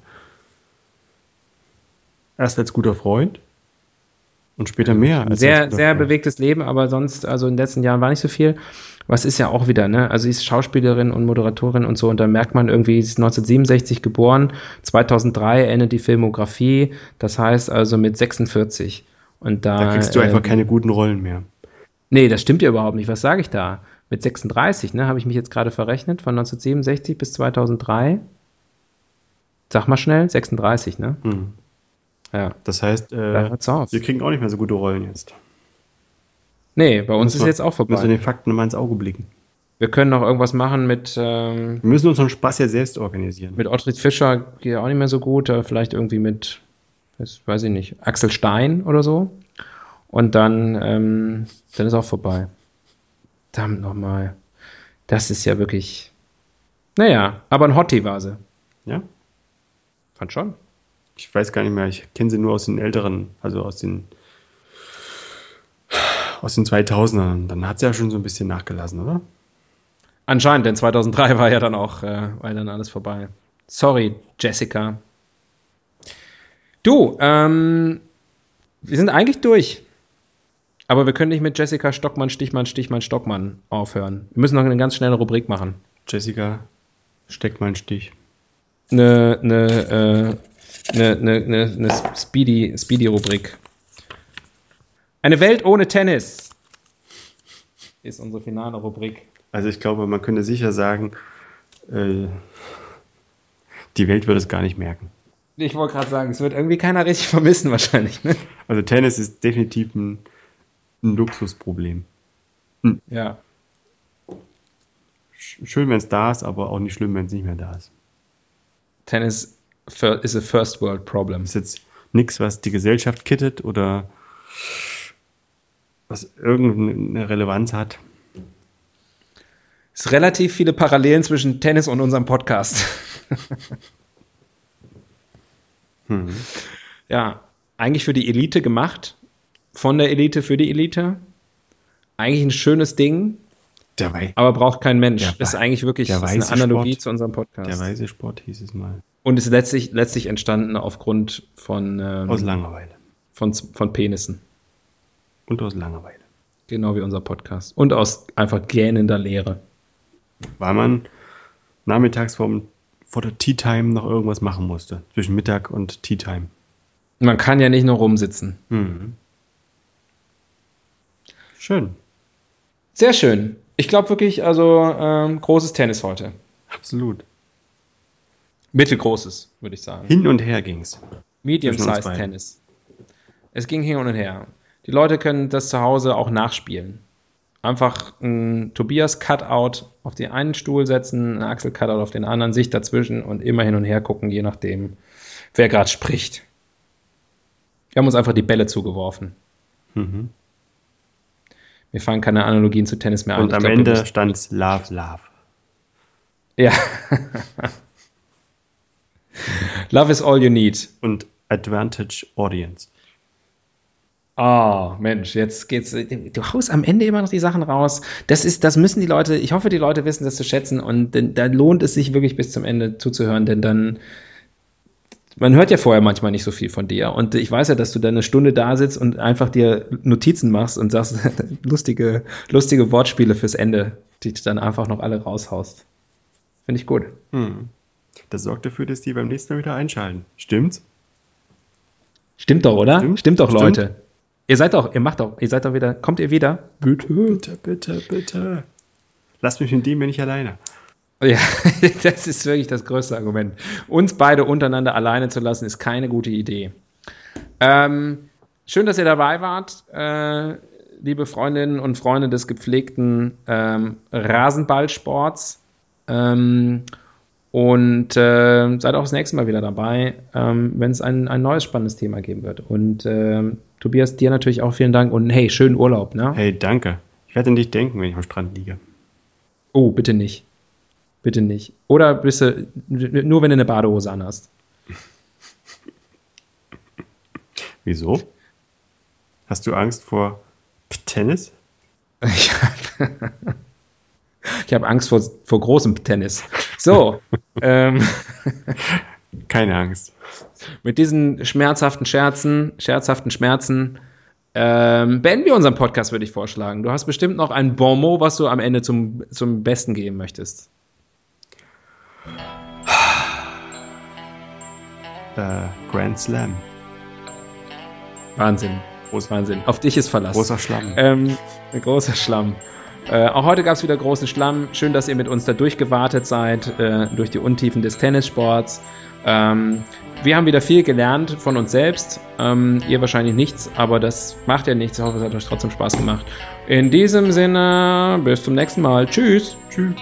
Erst als guter Freund und später mehr. Als als Sehr, sehr bewegtes Leben, aber sonst, also in den letzten Jahren war nicht so viel. Was ist ja auch wieder, ne? Also sie ist Schauspielerin und Moderatorin und so und da merkt man irgendwie, sie ist 1967 geboren, 2003 endet die Filmografie, das heißt also mit 46. Und da, Da kriegst du einfach ähm, keine guten Rollen mehr. Nee, das stimmt ja überhaupt nicht. Was sage ich da? Mit 36, ne? Habe ich mich jetzt gerade verrechnet, von 1967 bis 2003. Sag mal schnell, 36, ne? Hm. Ja, Das heißt, äh, wir kriegen auch nicht mehr so gute Rollen jetzt. Nee, bei uns ist Müssen wir- jetzt auch Müssen wir vorbei. den Fakten mal ins Auge blicken. Wir können noch irgendwas machen mit, ähm, Wir müssen unseren Spaß ja selbst organisieren. mit Ottfried Fischer, geht ja auch nicht mehr so gut. Äh, vielleicht irgendwie mit, das weiß ich nicht, Axel Stein oder so. Und dann, ähm, dann ist auch vorbei. Verdammt nochmal. Das ist ja wirklich. Naja, aber ein Hottie war sie. Ja? Fand schon. Ich weiß gar nicht mehr, ich kenne sie nur aus den älteren, also aus den aus den 2000ern. Dann hat sie ja schon so ein bisschen nachgelassen, oder? Anscheinend, denn 2003 war ja dann auch, äh, war dann alles vorbei. Sorry, Jessica. Du, ähm, wir sind eigentlich durch. Aber wir können nicht mit Jessica Stockmann, Stichmann, Stichmann, Stockmann aufhören. Wir müssen noch eine ganz schnelle Rubrik machen. Jessica, steck mal einen Stich. Eine, eine, äh, eine, eine, eine, eine Speedy, Speedy-Rubrik. Eine Welt ohne Tennis ist unsere finale Rubrik. Also ich glaube, man könnte sicher sagen, äh, die Welt würde es gar nicht merken. Ich wollte gerade sagen, es wird irgendwie keiner richtig vermissen wahrscheinlich. Ne? Also Tennis ist definitiv ein, ein Luxusproblem. Ja. Sch- Schön, wenn es da ist, aber auch nicht schlimm, wenn es nicht mehr da ist. Tennis fir- is a first world problem. ist jetzt nichts, was die Gesellschaft kittet oder was irgendeine Relevanz hat. Es ist relativ viele Parallelen zwischen Tennis und unserem Podcast. Hm. Ja, eigentlich für die Elite gemacht. Von der Elite für die Elite. Eigentlich ein schönes Ding. Der Wei aber braucht kein Mensch. Das ist eigentlich wirklich ist eine Analogie Sport. zu unserem Podcast. Der weiße Sport hieß es mal. Und ist letztlich, letztlich entstanden aufgrund von, Aus ähm, Langeweile. von, von Penissen. Und aus Langeweile. Genau wie unser Podcast. Und aus einfach gähnender Leere. Weil man nachmittags vorm, vor der Tea Time noch irgendwas machen musste. Zwischen Mittag und Tea Time. Man kann ja nicht nur rumsitzen. Mhm. Schön. Sehr schön. Ich glaube wirklich, also ähm, großes Tennis heute. Absolut. Mittelgroßes, würde ich sagen. Hin und her ging's. Zwischen uns Medium-Sized. Tennis. Es ging hin und her. Die Leute können das zu Hause auch nachspielen. Einfach ein Tobias-Cutout auf den einen Stuhl setzen, ein Axel-Cutout auf den anderen, sich dazwischen und immer hin und her gucken, je nachdem, wer gerade spricht. Wir haben uns einfach die Bälle zugeworfen. Mhm. Mir fallen keine Analogien zu Tennis mehr ein. Und am glaub, wir Ende müssen- stand's Love, Love. Ja. Love is all you need. Und Advantage Audience. Oh, Mensch, jetzt geht's. Du haust am Ende immer noch die Sachen raus. Das ist, das müssen die Leute, ich hoffe, die Leute wissen das zu schätzen und denn, da lohnt es sich wirklich bis zum Ende zuzuhören, denn dann, man hört ja vorher manchmal nicht so viel von dir und ich weiß ja, dass du dann eine Stunde da sitzt und einfach dir Notizen machst und sagst, lustige, lustige Wortspiele fürs Ende, die du dann einfach noch alle raushaust. Finde ich gut. Hm. Das sorgt dafür, dass die beim nächsten Mal wieder einschalten. Stimmt's? Stimmt doch, oder? Stimmt. Stimmt doch, Stimmt. Leute. Ihr seid doch, ihr macht doch, ihr seid doch wieder, kommt ihr wieder? Bitte. Bitte, bitte, bitte. Lass mich mit dem bin ich alleine. Ja, das ist wirklich das größte Argument. Uns beide untereinander alleine zu lassen, ist keine gute Idee. Ähm, schön, dass ihr dabei wart, äh, liebe Freundinnen und Freunde des gepflegten ähm, Rasenballsports. Ähm, und äh, seid auch das nächste Mal wieder dabei, ähm, wenn es ein, ein neues spannendes Thema geben wird. Und ähm, Tobias, dir natürlich auch vielen Dank und hey, schönen Urlaub. Ne? Hey, danke. Ich werde an dich denken, wenn ich am Strand liege. Oh, bitte nicht. Bitte nicht. Oder bist du, nur wenn du eine Badehose anhast. Wieso? Hast du Angst vor Tennis? Ich habe ich hab Angst vor, vor großem Tennis. So, ähm, Keine Angst. mit diesen schmerzhaften Scherzen, scherzhaften Schmerzen, ähm, beenden wir unseren Podcast, würde ich vorschlagen. Du hast bestimmt noch ein Bon mot, was du am Ende zum, zum Besten geben möchtest. Äh, Grand Slam. Wahnsinn. Groß Wahnsinn. Auf dich ist Verlass. Großer Schlamm. Ähm, großer Schlamm. Äh, auch heute gab es wieder großen Schlamm. Schön, dass ihr mit uns da durchgewartet seid, äh, durch die Untiefen des Tennissports. Ähm, wir haben wieder viel gelernt von uns selbst. Ähm, ihr wahrscheinlich nichts, aber das macht ja nichts. Ich hoffe, es hat euch trotzdem Spaß gemacht. In diesem Sinne, bis zum nächsten Mal. Tschüss. Tschüss.